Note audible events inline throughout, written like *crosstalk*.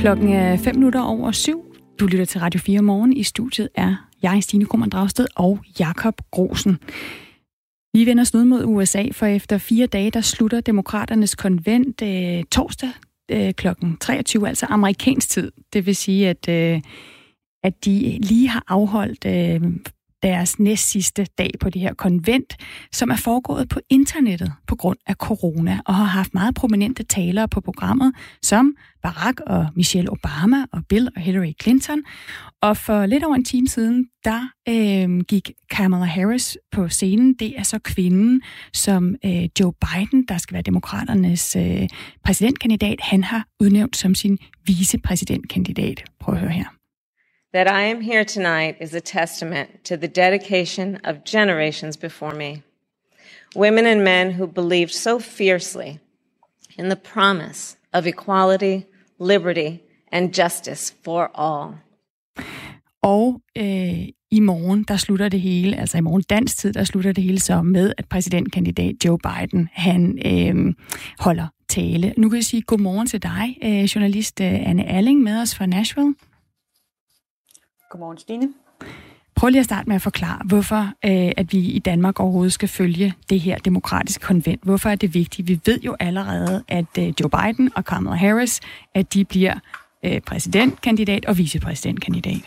Klokken er 5 minutter over syv. Du lytter til Radio 4 morgen. I studiet er jeg, Stine Krummernd Dragsted og Jakob Grosen. Vi vender os mod USA, for efter fire dage, der slutter demokraternes konvent øh, torsdag øh, kl. 23, altså amerikansk tid. Det vil sige, at, øh, at de lige har afholdt øh, deres næst sidste dag på det her konvent, som er foregået på internettet på grund af corona, og har haft meget prominente talere på programmet, som Barack og Michelle Obama og Bill og Hillary Clinton. Og for lidt over en time siden, der øh, gik Kamala Harris på scenen. Det er så kvinden, som øh, Joe Biden, der skal være demokraternes øh, præsidentkandidat, han har udnævnt som sin vicepræsidentkandidat. Prøv at høre her. That I am here tonight is a testament to the dedication of generations before me. Women and men who believed so fiercely in the promise of equality, liberty, and justice for all. Og øh, i morgen, der slutter det hele, altså i morgen dansk tid, der slutter det hele så med, at præsidentkandidat Joe Biden, han øh, holder tale. Nu kan jeg sige godmorgen til dig, øh, journalist øh, Anne Alling, med os fra Nashville. Godmorgen, Stine. Prøv lige at starte med at forklare, hvorfor øh, at vi i Danmark overhovedet skal følge det her demokratiske konvent. Hvorfor er det vigtigt? Vi ved jo allerede, at øh, Joe Biden og Kamala Harris, at de bliver øh, præsidentkandidat og vicepræsidentkandidat.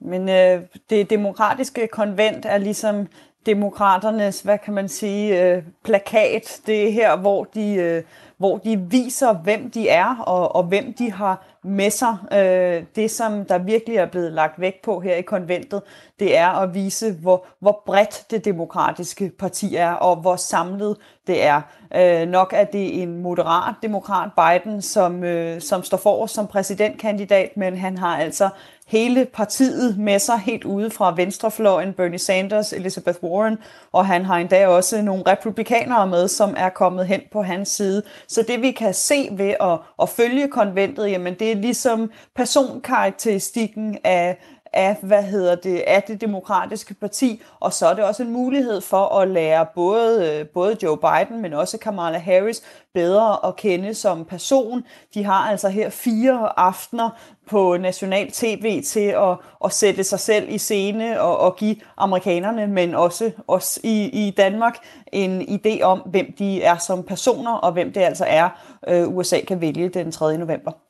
Men øh, det demokratiske konvent er ligesom demokraternes, hvad kan man sige, øh, plakat. Det er her, hvor de, øh, hvor de viser, hvem de er og, og hvem de har med sig. Øh, det, som der virkelig er blevet lagt vægt på her i konventet, det er at vise, hvor, hvor bredt det demokratiske parti er, og hvor samlet det er. Øh, nok er det en moderat demokrat, Biden, som, øh, som står for som præsidentkandidat, men han har altså hele partiet med sig helt ude fra venstrefløjen, Bernie Sanders, Elizabeth Warren, og han har endda også nogle republikanere med, som er kommet hen på hans side. Så det vi kan se ved at, at følge konventet, jamen det er ligesom personkarakteristikken af, af, hvad hedder det, af det demokratiske parti, og så er det også en mulighed for at lære både, øh, både Joe Biden, men også Kamala Harris bedre at kende som person. De har altså her fire aftener på national tv til at, at sætte sig selv i scene og, og give amerikanerne, men også os i, i Danmark, en idé om, hvem de er som personer, og hvem det altså er, øh, USA kan vælge den 3. november.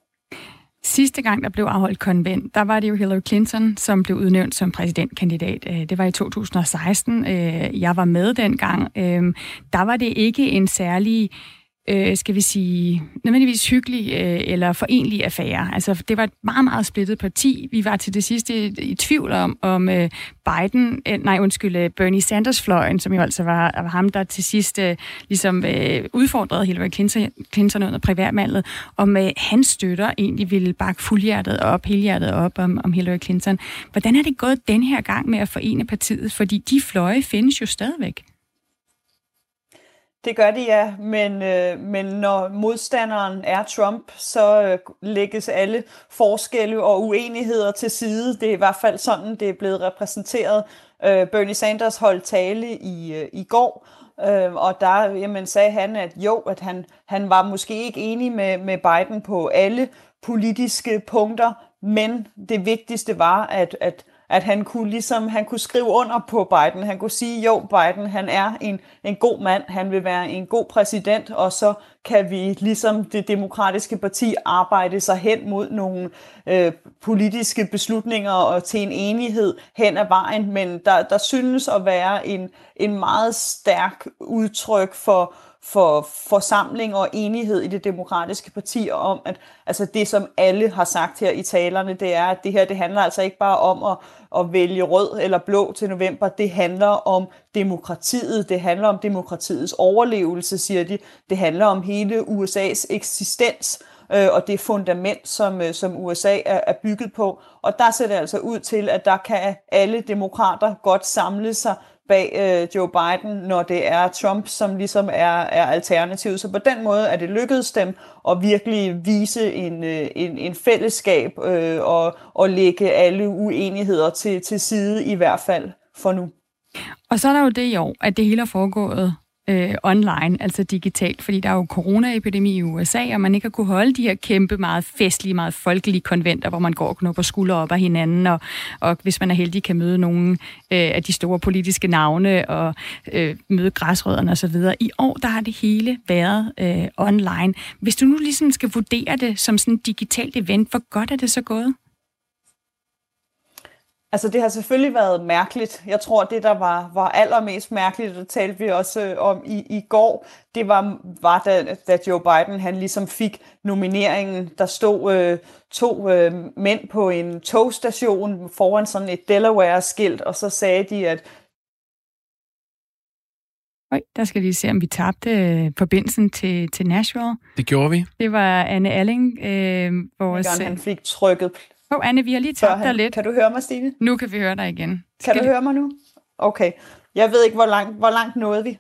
Sidste gang, der blev afholdt konvent, der var det jo Hillary Clinton, som blev udnævnt som præsidentkandidat. Øh, det var i 2016. Øh, jeg var med dengang. Øh, der var det ikke en særlig øh, skal vi sige, nødvendigvis hyggelig øh, eller forenlig affære. Altså, det var et meget, meget splittet parti. Vi var til det sidste i, i tvivl om, om øh, Biden, øh, nej undskyld, øh, Bernie Sanders-fløjen, som jo altså var, var ham, der til sidst øh, ligesom øh, udfordrede Hillary Clinton, Clinton under priværmandet, om øh, hans støtter egentlig ville bakke fuldhjertet op, helhjertet op om, om Hillary Clinton. Hvordan er det gået den her gang med at forene partiet? Fordi de fløje findes jo stadigvæk. Det gør de, ja, men, øh, men når modstanderen er Trump, så øh, lægges alle forskelle og uenigheder til side. Det er i hvert fald sådan, det er blevet repræsenteret. Øh, Bernie Sanders holdt tale i, øh, i går, øh, og der jamen, sagde han, at jo, at han, han var måske ikke enig med, med Biden på alle politiske punkter, men det vigtigste var, at, at at han kunne ligesom, han kunne skrive under på Biden. Han kunne sige, jo, Biden, han er en, en god mand, han vil være en god præsident, og så kan vi ligesom det demokratiske parti arbejde sig hen mod nogle øh, politiske beslutninger og til en enighed hen ad vejen. Men der, der synes at være en, en meget stærk udtryk for, for forsamling og enighed i det demokratiske parti om, at altså det, som alle har sagt her i talerne, det er, at det her, det handler altså ikke bare om at, at vælge rød eller blå til november, det handler om demokratiet, det handler om demokratiets overlevelse, siger de, det handler om hele USA's eksistens, øh, og det fundament, som, øh, som USA er, er bygget på. Og der ser det altså ud til, at der kan alle demokrater godt samle sig bag øh, Joe Biden, når det er Trump, som ligesom er, er alternativet. Så på den måde er det lykkedes dem at virkelig vise en, øh, en, en fællesskab øh, og, og lægge alle uenigheder til, til side, i hvert fald for nu. Og så er der jo det i år, at det hele er foregået øh, online, altså digitalt, fordi der er jo coronaepidemi i USA, og man ikke har kunne holde de her kæmpe, meget festlige, meget folkelige konventer, hvor man går og knupper skuldre op af hinanden, og, og hvis man er heldig, kan møde nogle øh, af de store politiske navne, og øh, møde græsrødderne osv. I år, der har det hele været øh, online. Hvis du nu ligesom skal vurdere det som sådan et digitalt event, hvor godt er det så gået? Altså det har selvfølgelig været mærkeligt. Jeg tror, det der var, var allermest mærkeligt, det talte vi også øh, om i, i går, det var, var da, da Joe Biden han ligesom fik nomineringen. Der stod øh, to øh, mænd på en togstation foran sådan et Delaware-skilt, og så sagde de, at Øj, der skal vi se, om vi tabte øh, forbindelsen til, til Nashville. Det gjorde vi. Det var Anne Alling, øh, vores... han øh, fik trykket Åh, oh, Anne, vi har lige tabt dig lidt. Kan du høre mig, Stine? Nu kan vi høre dig igen. Skal kan du høre mig nu? Okay. Jeg ved ikke, hvor langt, hvor langt nåede vi.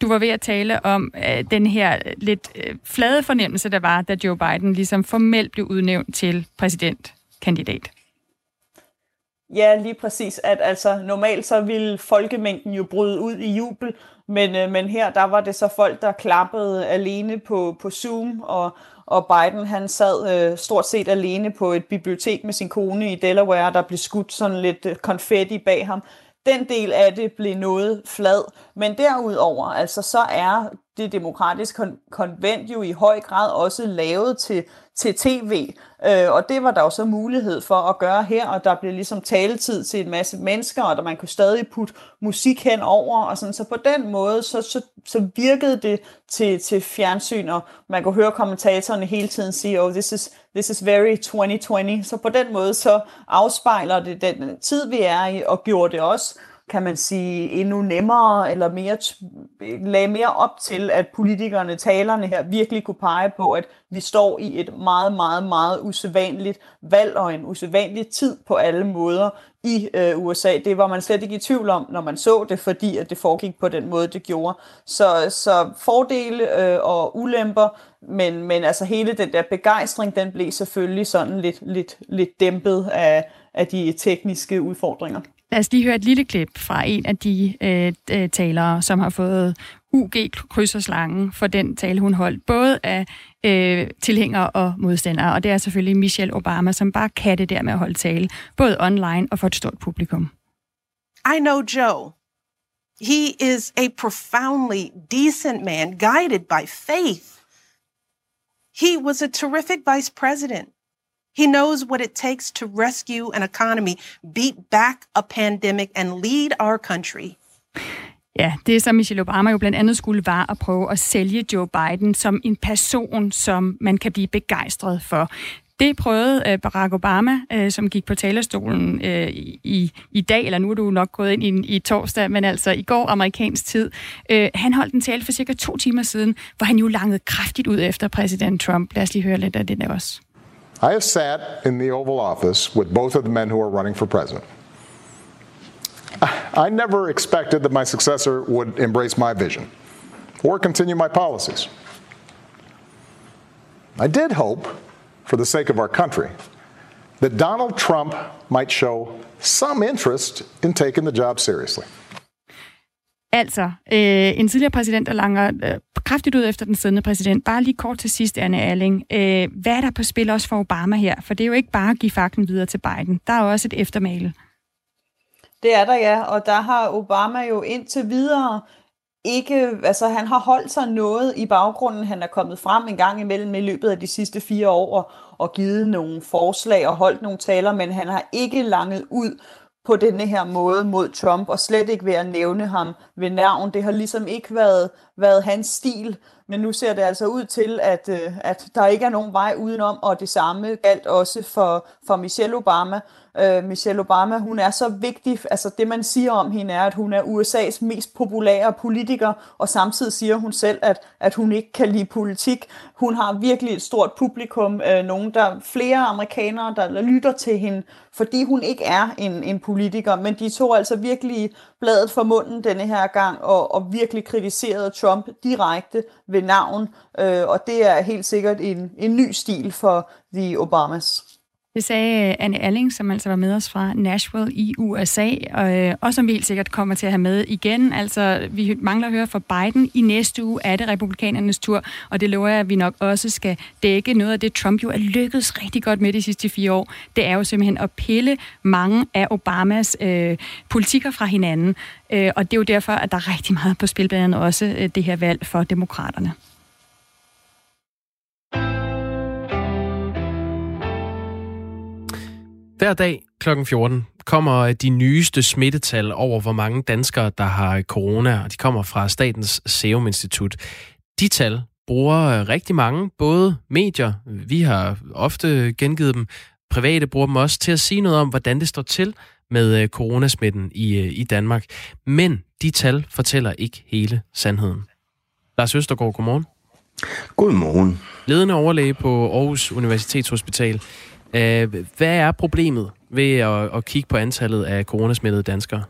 Du var ved at tale om øh, den her lidt øh, flade fornemmelse, der var, da Joe Biden ligesom formelt blev udnævnt til præsidentkandidat. Ja, lige præcis. At altså normalt så ville folkemængden jo bryde ud i jubel, men, øh, men her der var det så folk, der klappede alene på, på Zoom, og, og Biden han sad øh, stort set alene på et bibliotek med sin kone i Delaware, der blev skudt sådan lidt øh, konfetti bag ham. Den del af det blev noget flad, men derudover, altså så er det demokratiske kon- konvent jo i høj grad også lavet til, til tv, øh, og det var der jo så mulighed for at gøre her, og der blev ligesom taletid til en masse mennesker, og der man kunne stadig putte musik hen over, og sådan, så på den måde, så, så, så virkede det til, til fjernsyn, og man kunne høre kommentatorerne hele tiden sige, oh, this is, this is very 2020, så på den måde, så afspejler det den tid, vi er i, og gjorde det også kan man sige, endnu nemmere eller mere lagde mere op til, at politikerne, talerne her virkelig kunne pege på, at vi står i et meget, meget, meget usædvanligt valg og en usædvanlig tid på alle måder i øh, USA. Det var man slet ikke i tvivl om, når man så det, fordi at det foregik på den måde, det gjorde. Så, så fordele øh, og ulemper, men, men altså hele den der begejstring, den blev selvfølgelig sådan lidt, lidt, lidt dæmpet af, af de tekniske udfordringer. Lad os lige høre et lille klip fra en af de øh, øh talere, som har fået UG krydserslangen for den tale, hun holdt, både af øh, tilhængere og modstandere. Og det er selvfølgelig Michelle Obama, som bare kan det der med at holde tale, både online og for et stort publikum. I know Joe. He is a profoundly decent man, guided by faith. He was a terrific vice president. He knows what it takes to rescue an economy, beat back a pandemic and lead our country. Ja, det som Michelle Obama jo blandt andet skulle var at prøve at sælge Joe Biden som en person, som man kan blive begejstret for. Det prøvede øh, Barack Obama, øh, som gik på talerstolen øh, i, i dag, eller nu er du nok gået ind i, i torsdag, men altså i går amerikansk tid. Han holdt en tale for cirka to timer siden, hvor han jo langede kraftigt ud efter præsident Trump. Lad os lige høre lidt af det der også. I have sat in the Oval Office with both of the men who are running for president. I never expected that my successor would embrace my vision or continue my policies. I did hope, for the sake of our country, that Donald Trump might show some interest in taking the job seriously. Altså, øh, en tidligere præsident, der langer øh, kraftigt ud efter den siddende præsident. Bare lige kort til sidst, Anne Erling. Øh, hvad er der på spil også for Obama her? For det er jo ikke bare at give fakten videre til Biden. Der er jo også et eftermæle. Det er der, ja. Og der har Obama jo indtil videre ikke, altså han har holdt sig noget i baggrunden. Han er kommet frem en gang imellem i løbet af de sidste fire år og, og givet nogle forslag og holdt nogle taler, men han har ikke langet ud på denne her måde mod Trump, og slet ikke ved at nævne ham ved navn. Det har ligesom ikke været, været hans stil, men nu ser det altså ud til, at, øh, at der ikke er nogen vej udenom, og det samme galt også for, for Michelle Obama øh, Michelle Obama, hun er så vigtig, altså det man siger om hende er, at hun er USA's mest populære politiker, og samtidig siger hun selv, at, at hun ikke kan lide politik. Hun har virkelig et stort publikum, øh, nogen der flere amerikanere, der lytter til hende, fordi hun ikke er en, en politiker, men de tog altså virkelig bladet for munden denne her gang, og, og virkelig kritiserede Trump direkte ved navn, øh, og det er helt sikkert en, en ny stil for The Obamas. Det sagde øh, Anne Alling, som altså var med os fra Nashville i USA, og, øh, og som vi helt sikkert kommer til at have med igen. Altså, vi mangler at høre fra Biden. I næste uge er det republikanernes tur, og det lover jeg, at vi nok også skal dække. Noget af det, Trump jo er lykkedes rigtig godt med de sidste fire år, det er jo simpelthen at pille mange af Obamas øh, politikker fra hinanden. Øh, og det er jo derfor, at der er rigtig meget på spil, blandt andet også øh, det her valg for demokraterne. Hver dag kl. 14 kommer de nyeste smittetal over, hvor mange danskere, der har corona, og de kommer fra Statens Serum Institut. De tal bruger rigtig mange, både medier, vi har ofte gengivet dem, private bruger dem også til at sige noget om, hvordan det står til med øh, coronasmitten i, øh, i Danmark. Men de tal fortæller ikke hele sandheden. Lars Østergaard, godmorgen. Godmorgen. Ledende overlæge på Aarhus Universitetshospital. Øh, hvad er problemet ved at, at kigge på antallet af coronasmittede danskere?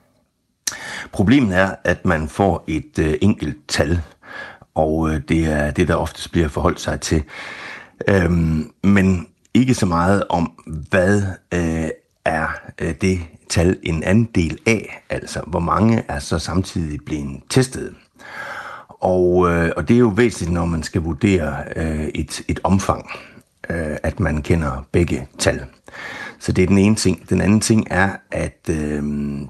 Problemet er, at man får et øh, enkelt tal, og øh, det er det, der oftest bliver forholdt sig til. Øhm, men ikke så meget om, hvad øh, er øh, det tal en anden del af, altså hvor mange er så samtidig blevet testet. Og, øh, og det er jo væsentligt, når man skal vurdere øh, et, et omfang øh, at man kender begge tal. Så det er den ene ting. Den anden ting er, at øh,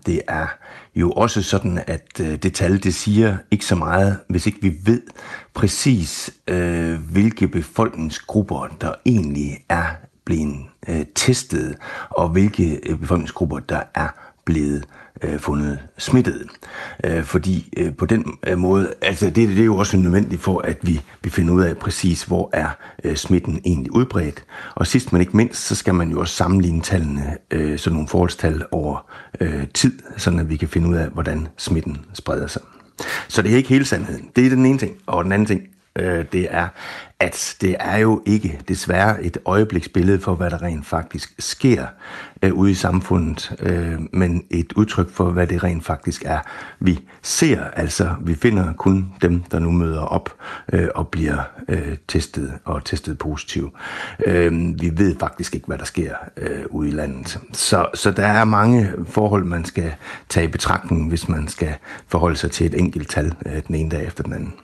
det er jo også sådan, at øh, det tal, det siger ikke så meget, hvis ikke vi ved præcis, øh, hvilke befolkningsgrupper, der egentlig er blevet øh, testet, og hvilke øh, befolkningsgrupper, der er blevet øh, fundet smittet. Øh, fordi øh, på den øh, måde, altså det, det er jo også nødvendigt for, at vi, vi finder ud af præcis, hvor er øh, smitten egentlig udbredt. Og sidst men ikke mindst, så skal man jo også sammenligne tallene, øh, sådan nogle forholdstal over øh, tid, sådan at vi kan finde ud af, hvordan smitten spreder sig. Så det er ikke hele sandheden. Det er den ene ting. Og den anden ting, øh, det er, at det er jo ikke desværre et øjebliksbillede for, hvad der rent faktisk sker øh, ude i samfundet, øh, men et udtryk for, hvad det rent faktisk er. Vi ser altså, vi finder kun dem, der nu møder op øh, og bliver øh, testet og testet positiv. Øh, vi ved faktisk ikke, hvad der sker øh, ude i landet. Så, så der er mange forhold, man skal tage i betragtning, hvis man skal forholde sig til et enkelt tal øh, den ene dag efter den anden.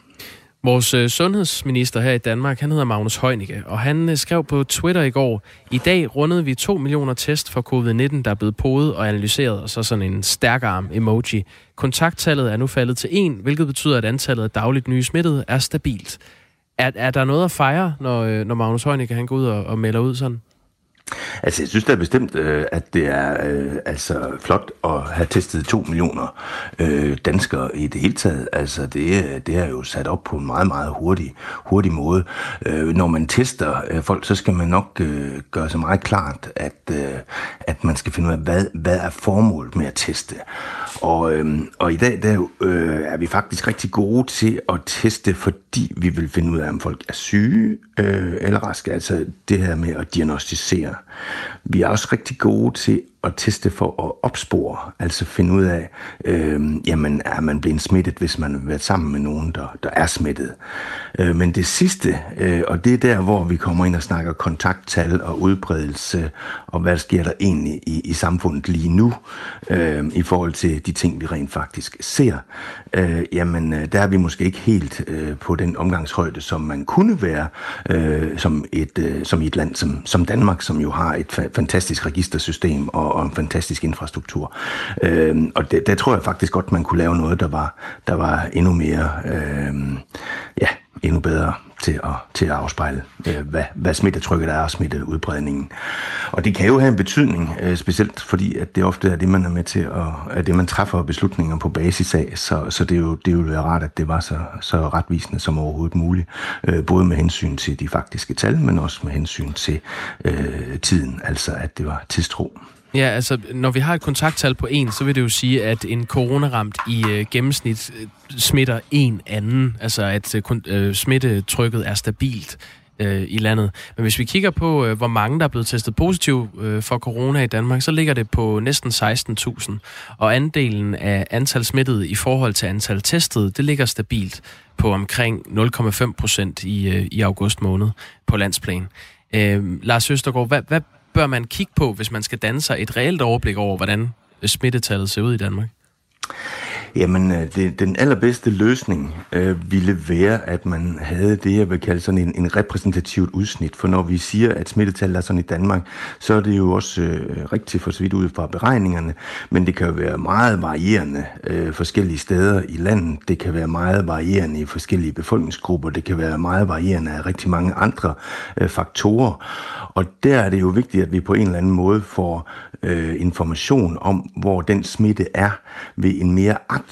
Vores øh, sundhedsminister her i Danmark, han hedder Magnus Heunicke, og han øh, skrev på Twitter i går, i dag rundede vi 2 millioner test for covid-19, der er blevet podet og analyseret, og så sådan en stærkarm emoji. Kontakttallet er nu faldet til 1, hvilket betyder, at antallet af dagligt nye smittede er stabilt. Er, er der noget at fejre, når, øh, når Magnus Heunicke han går ud og, og melder ud sådan? Altså, jeg synes da bestemt, øh, at det er øh, altså flot at have testet to millioner øh, danskere i det hele taget. Altså, det, det er jo sat op på en meget, meget hurtig, hurtig måde. Øh, når man tester øh, folk, så skal man nok øh, gøre sig meget klart, at, øh, at man skal finde ud af, hvad, hvad er formålet med at teste. Og, øh, og i dag der, øh, er vi faktisk rigtig gode til at teste, fordi vi vil finde ud af, om folk er syge øh, eller raske. Altså det her med at diagnostisere. Vi er også rigtig gode til at teste for at opspore, altså finde ud af, øh, jamen er man blevet smittet, hvis man har været sammen med nogen, der, der er smittet. Øh, men det sidste, øh, og det er der, hvor vi kommer ind og snakker kontakttal og udbredelse, og hvad sker der egentlig i, i samfundet lige nu, øh, i forhold til de ting, vi rent faktisk ser, øh, jamen øh, der er vi måske ikke helt øh, på den omgangshøjde, som man kunne være, øh, som, et, øh, som i et land som, som Danmark, som jo har et fantastisk registersystem og og en fantastisk infrastruktur. Øh, og det, der tror jeg faktisk godt, man kunne lave noget, der var, der var endnu mere, øh, ja, endnu bedre til at, til at afspejle, øh, hvad, hvad smittetrykket er og smitteudbredningen. Og det kan jo have en betydning, øh, specielt fordi at det ofte er det, man er med til at, at det, man træffer beslutninger på basis af, så, så det, er jo, det ville være rart, at det var så, så retvisende som overhovedet muligt, øh, både med hensyn til de faktiske tal, men også med hensyn til øh, tiden, altså at det var tidstro. Ja, altså, når vi har et kontakttal på en, så vil det jo sige, at en coronaramt i øh, gennemsnit øh, smitter en anden. Altså, at øh, øh, smittetrykket er stabilt øh, i landet. Men hvis vi kigger på, øh, hvor mange der er blevet testet positiv øh, for corona i Danmark, så ligger det på næsten 16.000. Og andelen af antal smittede i forhold til antal testede, det ligger stabilt på omkring 0,5 procent i, øh, i august måned på landsplan. Øh, Lars Østergaard, hvad, hvad bør man kigge på, hvis man skal danne sig et reelt overblik over, hvordan smittetallet ser ud i Danmark? Jamen, øh, det, den allerbedste løsning øh, ville være, at man havde det, jeg vil kalde sådan en, en repræsentativt udsnit. For når vi siger, at smittetallet er sådan i Danmark, så er det jo også øh, rigtigt for så vidt ud fra beregningerne, men det kan jo være meget varierende øh, forskellige steder i landet. Det kan være meget varierende i forskellige befolkningsgrupper. Det kan være meget varierende af rigtig mange andre øh, faktorer. Og der er det jo vigtigt, at vi på en eller anden måde får øh, information om, hvor den smitte er ved en mere aktiv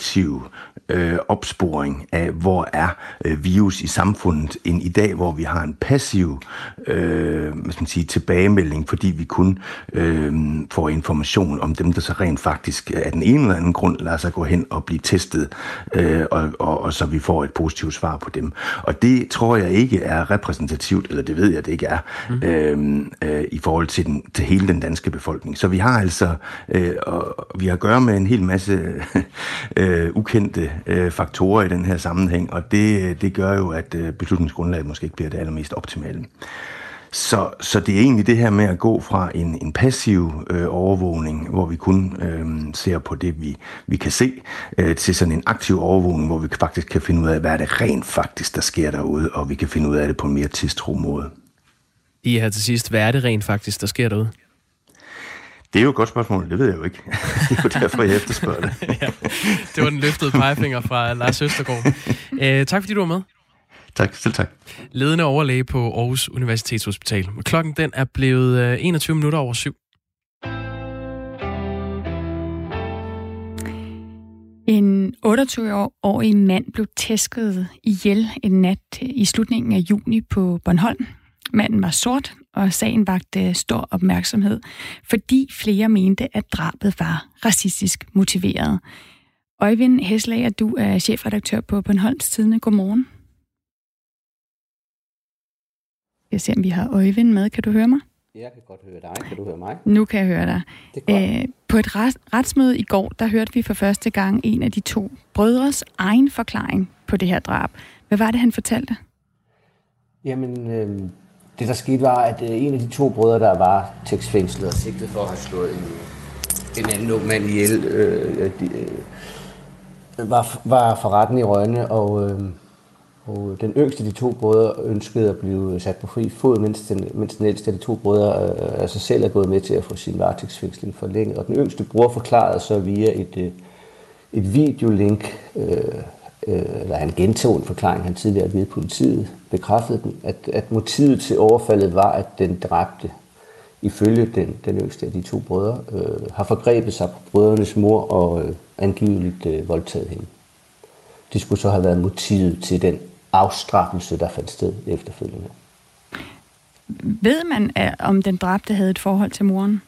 øh, opsporing af, hvor er øh, virus i samfundet, end i dag, hvor vi har en passiv øh, hvad skal man sige, tilbagemelding, fordi vi kun øh, får information om dem, der så rent faktisk af den ene eller anden grund lader sig gå hen og blive testet, øh, og, og, og så vi får et positivt svar på dem. Og det tror jeg ikke er repræsentativt, eller det ved jeg, det ikke er, mm. øh, øh, i forhold til, den, til hele den danske befolkning. Så vi har altså øh, og vi har at gøre med en hel masse *laughs* øh, ukendte øh, faktorer i den her sammenhæng, og det, øh, det gør jo, at øh, beslutningsgrundlaget måske ikke bliver det allermest optimale. Så, så det er egentlig det her med at gå fra en, en passiv øh, overvågning, hvor vi kun øh, ser på det, vi, vi kan se, øh, til sådan en aktiv overvågning, hvor vi faktisk kan finde ud af, hvad er det rent faktisk, der sker derude, og vi kan finde ud af det på en mere tidstro måde. I her til sidst, hvad er det rent faktisk, der sker derude? Det er jo et godt spørgsmål, det ved jeg jo ikke. *laughs* det er jo derfor, jeg efterspørger det. *laughs* ja, det var den løftede pegefinger fra Lars Østergaard. Uh, tak fordi du var med. Tak, selv tak. Ledende overlæge på Aarhus Universitetshospital. Klokken den er blevet 21 minutter over syv. En 28-årig mand blev tæsket ihjel en nat i slutningen af juni på Bornholm. Manden var sort, og sagen vagte stor opmærksomhed, fordi flere mente, at drabet var racistisk motiveret. Øjvind Heslager, du er chefredaktør på Bornholms Tidene. Godmorgen. Jeg ser, om vi har Øjvind med. Kan du høre mig? Jeg kan godt høre dig. Kan du høre mig? Nu kan jeg høre dig. Æ, øh, på et retsmøde i går, der hørte vi for første gang en af de to brødres egen forklaring på det her drab. Hvad var det, han fortalte? Jamen, øh, det der skete var, at øh, en af de to brødre, der var tekstfængslet og sigtet for at have slået en, en anden ung mand ihjel, øh, de, øh, var, var for retten i Rønne, og, øh, og den yngste af de to brødre ønskede at blive sat på fri fod, mens den, mens den ældste af de to brødre øh, altså selv er gået med til at få sin varetægtsfængsling forlænget. Og den yngste bror forklarede så via et, øh, et videolink, øh, øh, eller han gentog en forklaring, han tidligere havde givet politiet, bekræftede den, at, at motivet til overfaldet var, at den dræbte, ifølge den, den yngste af de to brødre, øh, har forgrebet sig på brødrenes mor og øh, angiveligt øh, voldtaget hende. Det skulle så have været motivet til den afstraffelse, der fandt sted efterfølgende. Ved man, om den dræbte havde et forhold til moren?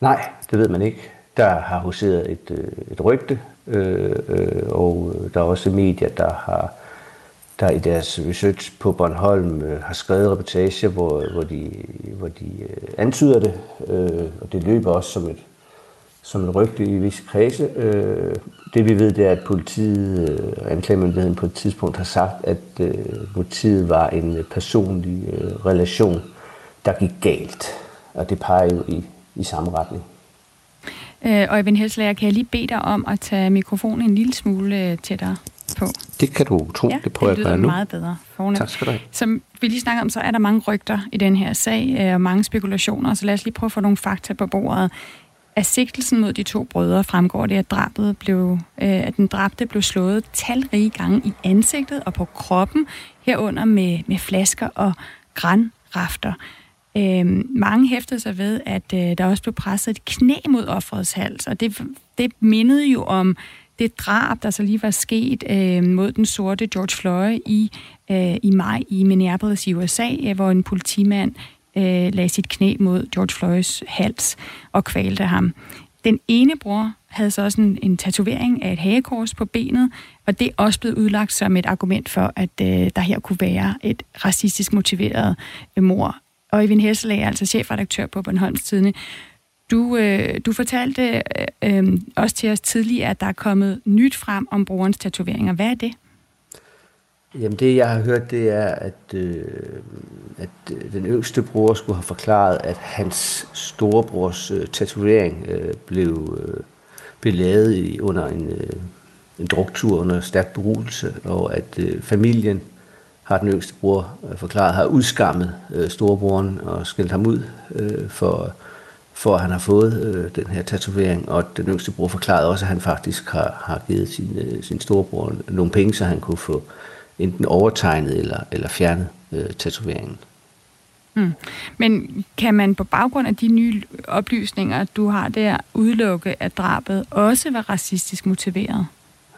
Nej, det ved man ikke. Der har huseret et, øh, et rygte, øh, øh, og øh, der er også medier, der har der i deres research på Bornholm øh, har skrevet reportager, hvor, hvor de, hvor de øh, antyder det, øh, og det løber også som et, som et rygte i visse kredse. Øh, det vi ved, det er, at politiet og øh, anklagemyndigheden på et tidspunkt har sagt, at øh, motivet var en personlig øh, relation, der gik galt. Og det peger jo i, i samme retning. Øh, Øjvind Helslager, kan jeg lige bede dig om at tage mikrofonen en lille smule øh, tættere på? Det kan du tro, ja, det prøver det jeg at gøre nu. meget bedre. Fornemt. Tak skal du have. Som vi lige snakker om, så er der mange rygter i den her sag, øh, og mange spekulationer, så lad os lige prøve at få nogle fakta på bordet. Af sigtelsen mod de to brødre fremgår det, at, drabet blev, øh, at den dræbte blev slået talrige gange i ansigtet og på kroppen, herunder med, med flasker og granrafter. Øh, mange hæftede sig ved, at øh, der også blev presset et knæ mod offerets hals, og det, det mindede jo om det drab, der så lige var sket øh, mod den sorte George Floyd i, øh, i maj i Minneapolis i USA, øh, hvor en politimand øh, lagde sit knæ mod George Floyds hals og kvalte ham. Den ene bror havde så også en, en tatovering af et hagekors på benet, og det er også blevet udlagt som et argument for, at øh, der her kunne være et racistisk motiveret øh, mor. Og Evin Hesselag altså chefredaktør på Bornholms Tidene. Du, øh, du fortalte øh, øh, også til os tidligere, at der er kommet nyt frem om brugerens tatoveringer. Hvad er det? Jamen det, jeg har hørt, det er, at, øh, at øh, den yngste bror skulle have forklaret, at hans storebrors øh, tatovering øh, blev, øh, blev lavet i, under en, øh, en druktur under stærk beruselse, og at øh, familien har den yngste bror øh, forklaret, har udskammet øh, storebroren og skældt ham ud øh, for, for at han har fået øh, den her tatovering, og den yngste bror forklarede også, at han faktisk har, har givet sin, øh, sin storebror nogle penge, så han kunne få enten overtegnet eller, eller fjernet øh, tatoveringen. Mm. Men kan man på baggrund af de nye oplysninger, du har der, udelukke, at drabet også var racistisk motiveret?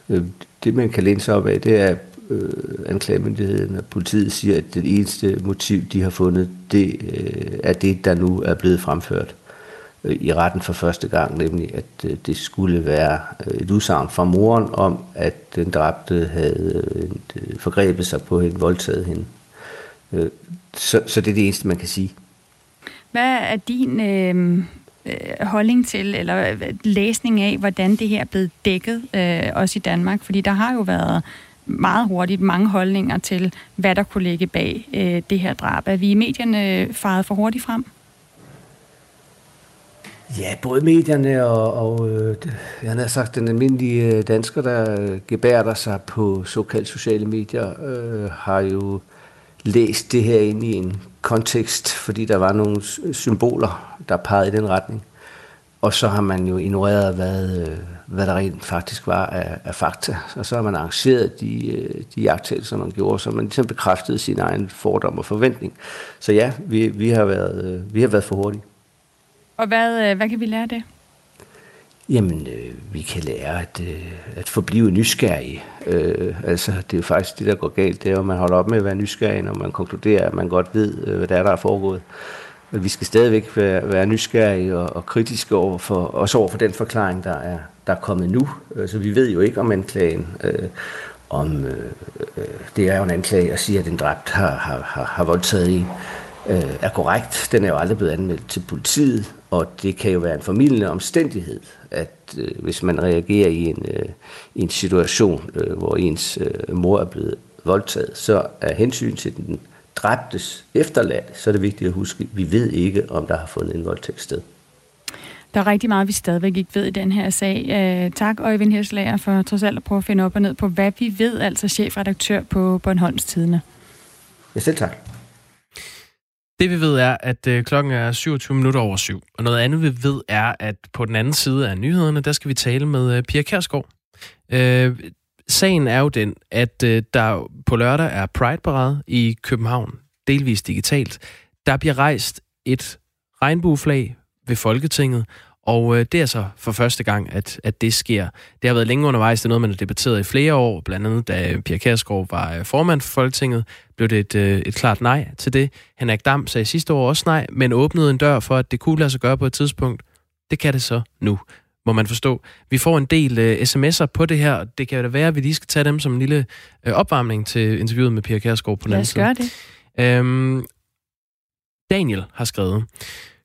Øh, det, man kan læne sig op af, det er, øh, anklagemyndigheden og politiet siger, at det eneste motiv, de har fundet, det øh, er det, der nu er blevet fremført øh, i retten for første gang, nemlig at øh, det skulle være øh, et udsagn fra moren om, at den dræbte havde øh, øh, forgrebet sig på hende, voldtaget hende. Øh, så, så det er det eneste, man kan sige. Hvad er din øh, øh holdning til, eller læsning af, hvordan det her er blevet dækket, øh, også i Danmark? Fordi der har jo været meget hurtigt mange holdninger til, hvad der kunne ligge bag øh, det her drab. Er vi i medierne øh, faret for hurtigt frem? Ja, både medierne og, og øh, jeg har sagt, den almindelige øh, dansker, der øh, gebærder sig på såkaldt sociale medier, øh, har jo læst det her ind i en kontekst, fordi der var nogle symboler, der pegede i den retning. Og så har man jo ignoreret, hvad, øh, hvad der rent faktisk var af, af fakta. Og så har man arrangeret de, øh, de jagttagelser, man gjorde, så man ligesom bekræftede sin egen fordom og forventning. Så ja, vi, vi, har, været, øh, vi har været for hurtige. Og hvad, hvad kan vi lære af det? Jamen, øh, vi kan lære at, øh, at forblive nysgerrige. Øh, altså, det er jo faktisk det, der går galt. Det er, at man holder op med at være nysgerrig, når man konkluderer, at man godt ved, øh, hvad der er, der er foregået. Men vi skal stadigvæk være, være nysgerrige og, og kritiske over for, også over for den forklaring, der er, der er kommet nu. Øh, så vi ved jo ikke om anklagen, øh, om øh, øh, det er jo en anklage at sige, at en dræbt har, har, har, har voldtaget en, øh, er korrekt. Den er jo aldrig blevet anmeldt til politiet, og det kan jo være en formidlende omstændighed, at øh, hvis man reagerer i en, øh, i en situation, øh, hvor ens øh, mor er blevet voldtaget, så er hensyn til den dræbtes efterladt, så er det vigtigt at huske, at vi ved ikke, om der har fundet en voldtægt sted. Der er rigtig meget, vi stadigvæk ikke ved i den her sag. Uh, tak, Øjvind Hirslager, for trods alt at prøve at finde op og ned på, hvad vi ved, altså chefredaktør på Bornholms Tidene. Ja, selv tak. Det vi ved er, at øh, klokken er 27 minutter over syv. Og noget andet vi ved er, at på den anden side af nyhederne, der skal vi tale med øh, Pia Kærsgaard. Øh, sagen er jo den, at øh, der på lørdag er Pride-parade i København, delvis digitalt. Der bliver rejst et regnbueflag ved Folketinget, og øh, det er så for første gang, at, at det sker. Det har været længe undervejs, det er noget, man har debatteret i flere år, blandt andet da Pia Kærsgaard var øh, formand for Folketinget, blev det et, øh, et klart nej til det. Henrik Dam sagde sidste år også nej, men åbnede en dør for, at det kunne lade sig gøre på et tidspunkt. Det kan det så nu må man forstå. Vi får en del uh, sms'er på det her. Det kan da være, at vi lige skal tage dem som en lille uh, opvarmning til interviewet med Pia Kærsgaard på den anden side. Lad os gøre det. Øhm, Daniel har skrevet,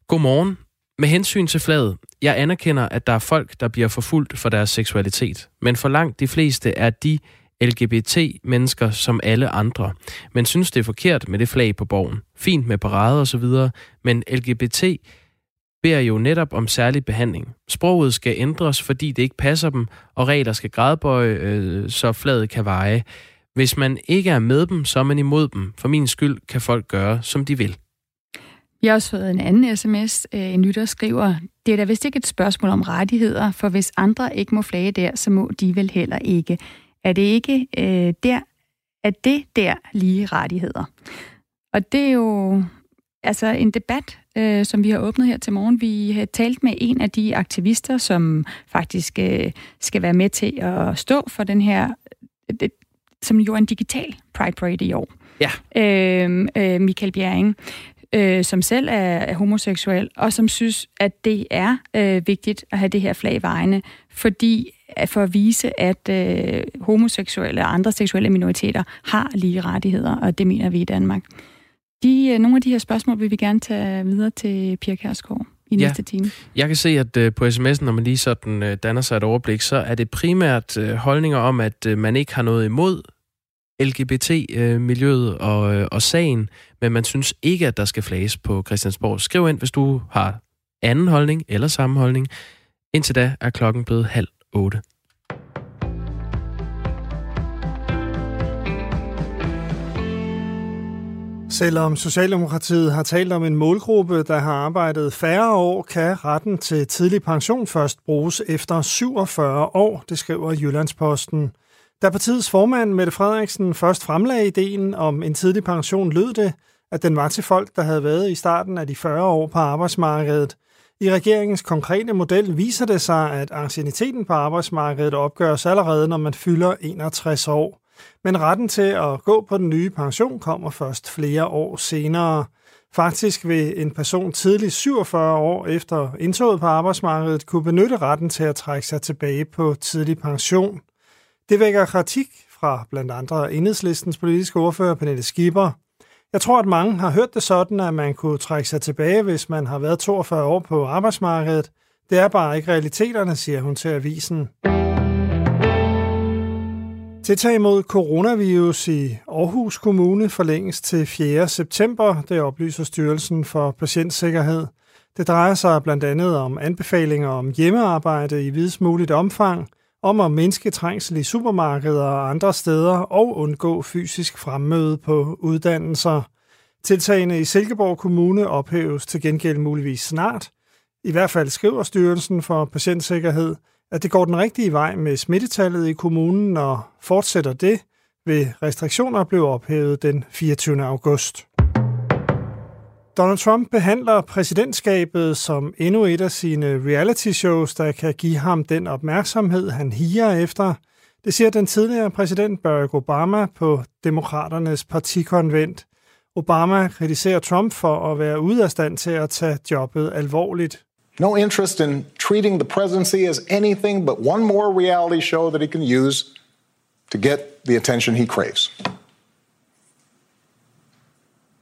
Godmorgen. Med hensyn til flaget, jeg anerkender, at der er folk, der bliver forfulgt for deres seksualitet. Men for langt de fleste er de LGBT-mennesker som alle andre. Men synes, det er forkert med det flag på borgen. Fint med parade og så videre, men LGBT beder jo netop om særlig behandling. Sproget skal ændres, fordi det ikke passer dem, og regler skal gradbøje, øh, så flaget kan veje. Hvis man ikke er med dem, så er man imod dem. For min skyld kan folk gøre, som de vil. Jeg har også fået en anden sms. Øh, en lytter skriver, det er da vist ikke et spørgsmål om rettigheder, for hvis andre ikke må flage der, så må de vel heller ikke. Er det ikke øh, der, er det der lige rettigheder? Og det er jo altså en debat, øh, som vi har åbnet her til morgen. Vi har talt med en af de aktivister, som faktisk øh, skal være med til at stå for den her, øh, som jo er en digital Pride Parade i år. Ja. Øh, øh, Michael Bjerring, øh, som selv er, er homoseksuel, og som synes, at det er øh, vigtigt at have det her flag vejene, fordi for at vise, at øh, homoseksuelle og andre seksuelle minoriteter har lige rettigheder, og det mener vi i Danmark. De, øh, nogle af de her spørgsmål vil vi gerne tage videre til Pia Kærsgaard i ja. næste time. Jeg kan se, at uh, på sms'en, når man lige sådan uh, danner sig et overblik, så er det primært holdninger om, at man ikke har noget imod LGBT-miljøet og, og sagen, men man synes ikke, at der skal flages på Christiansborg. Skriv ind, hvis du har anden holdning eller samme holdning. Indtil da er klokken blevet halv otte. Selvom Socialdemokratiet har talt om en målgruppe, der har arbejdet færre år, kan retten til tidlig pension først bruges efter 47 år, det skriver Jyllandsposten. Da partiets formand Mette Frederiksen først fremlagde ideen om en tidlig pension, lød det, at den var til folk, der havde været i starten af de 40 år på arbejdsmarkedet. I regeringens konkrete model viser det sig, at ancieniteten på arbejdsmarkedet opgøres allerede, når man fylder 61 år. Men retten til at gå på den nye pension kommer først flere år senere. Faktisk vil en person tidligt 47 år efter indtoget på arbejdsmarkedet kunne benytte retten til at trække sig tilbage på tidlig pension. Det vækker kritik fra blandt andre enhedslistens politiske ordfører Pernille Skipper. Jeg tror, at mange har hørt det sådan, at man kunne trække sig tilbage, hvis man har været 42 år på arbejdsmarkedet. Det er bare ikke realiteterne, siger hun til avisen. Tiltag mod coronavirus i Aarhus Kommune forlænges til 4. september, det oplyser Styrelsen for Patientsikkerhed. Det drejer sig blandt andet om anbefalinger om hjemmearbejde i videst muligt omfang, om at mindske trængsel i supermarkeder og andre steder og undgå fysisk fremmøde på uddannelser. Tiltagene i Silkeborg Kommune ophæves til gengæld muligvis snart. I hvert fald skriver Styrelsen for Patientsikkerhed, at det går den rigtige vej med smittetallet i kommunen, og fortsætter det, vil restriktioner blive ophævet den 24. august. Donald Trump behandler præsidentskabet som endnu et af sine reality-shows, der kan give ham den opmærksomhed, han higer efter. Det siger den tidligere præsident Barack Obama på Demokraternes partikonvent. Obama kritiserer Trump for at være ude af stand til at tage jobbet alvorligt. No interest in treating the presidency as anything but one more reality show that he can use to get the attention he craves.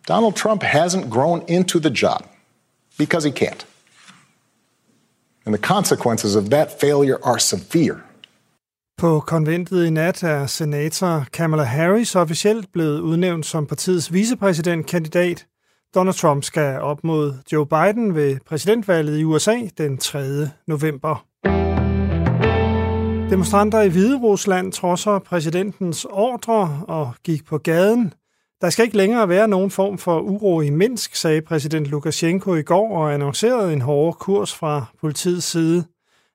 Donald Trump hasn't grown into the job because he can't. And the consequences of that failure are severe. På konventet i nat er senator Kamala Harris officielt blevet udnævnt som partiets vicepræsidentkandidat. Donald Trump skal op mod Joe Biden ved præsidentvalget i USA den 3. november. Demonstranter i Hvide Rusland trodser præsidentens ordre og gik på gaden. Der skal ikke længere være nogen form for uro i Minsk, sagde præsident Lukashenko i går og annoncerede en hårdere kurs fra politiets side.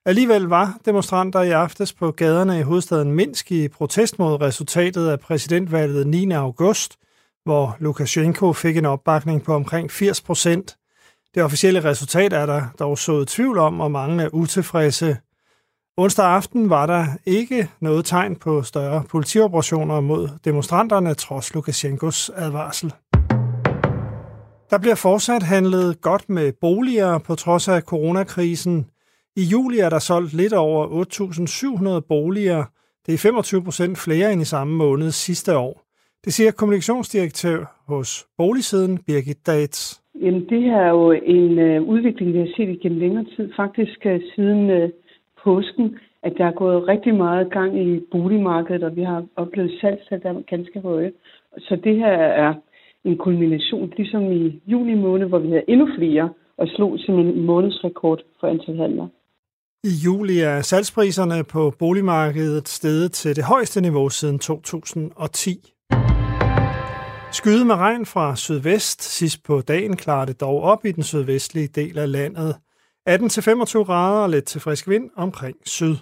Alligevel var demonstranter i aftes på gaderne i hovedstaden Minsk i protest mod resultatet af præsidentvalget 9. august, hvor Lukashenko fik en opbakning på omkring 80 procent. Det officielle resultat er der dog sået tvivl om, og mange er utilfredse. Onsdag aften var der ikke noget tegn på større politioperationer mod demonstranterne, trods Lukashenkos advarsel. Der bliver fortsat handlet godt med boliger på trods af coronakrisen. I juli er der solgt lidt over 8.700 boliger. Det er 25 procent flere end i samme måned sidste år. Det siger kommunikationsdirektør hos Boligsiden, Birgit Dates. Jamen, det her er jo en øh, udvikling, vi har set igennem længere tid. Faktisk øh, siden øh, påsken, at der er gået rigtig meget gang i boligmarkedet, og vi har oplevet salgstal, der er ganske høje. Så det her er en kulmination, ligesom i juni måned, hvor vi havde endnu flere, og slog simpelthen en månedsrekord for antal handler. I juli er salgspriserne på boligmarkedet steget til det højeste niveau siden 2010. Skyde med regn fra sydvest. Sidst på dagen klarer det dog op i den sydvestlige del af landet. 18-25 grader og let til frisk vind omkring syd.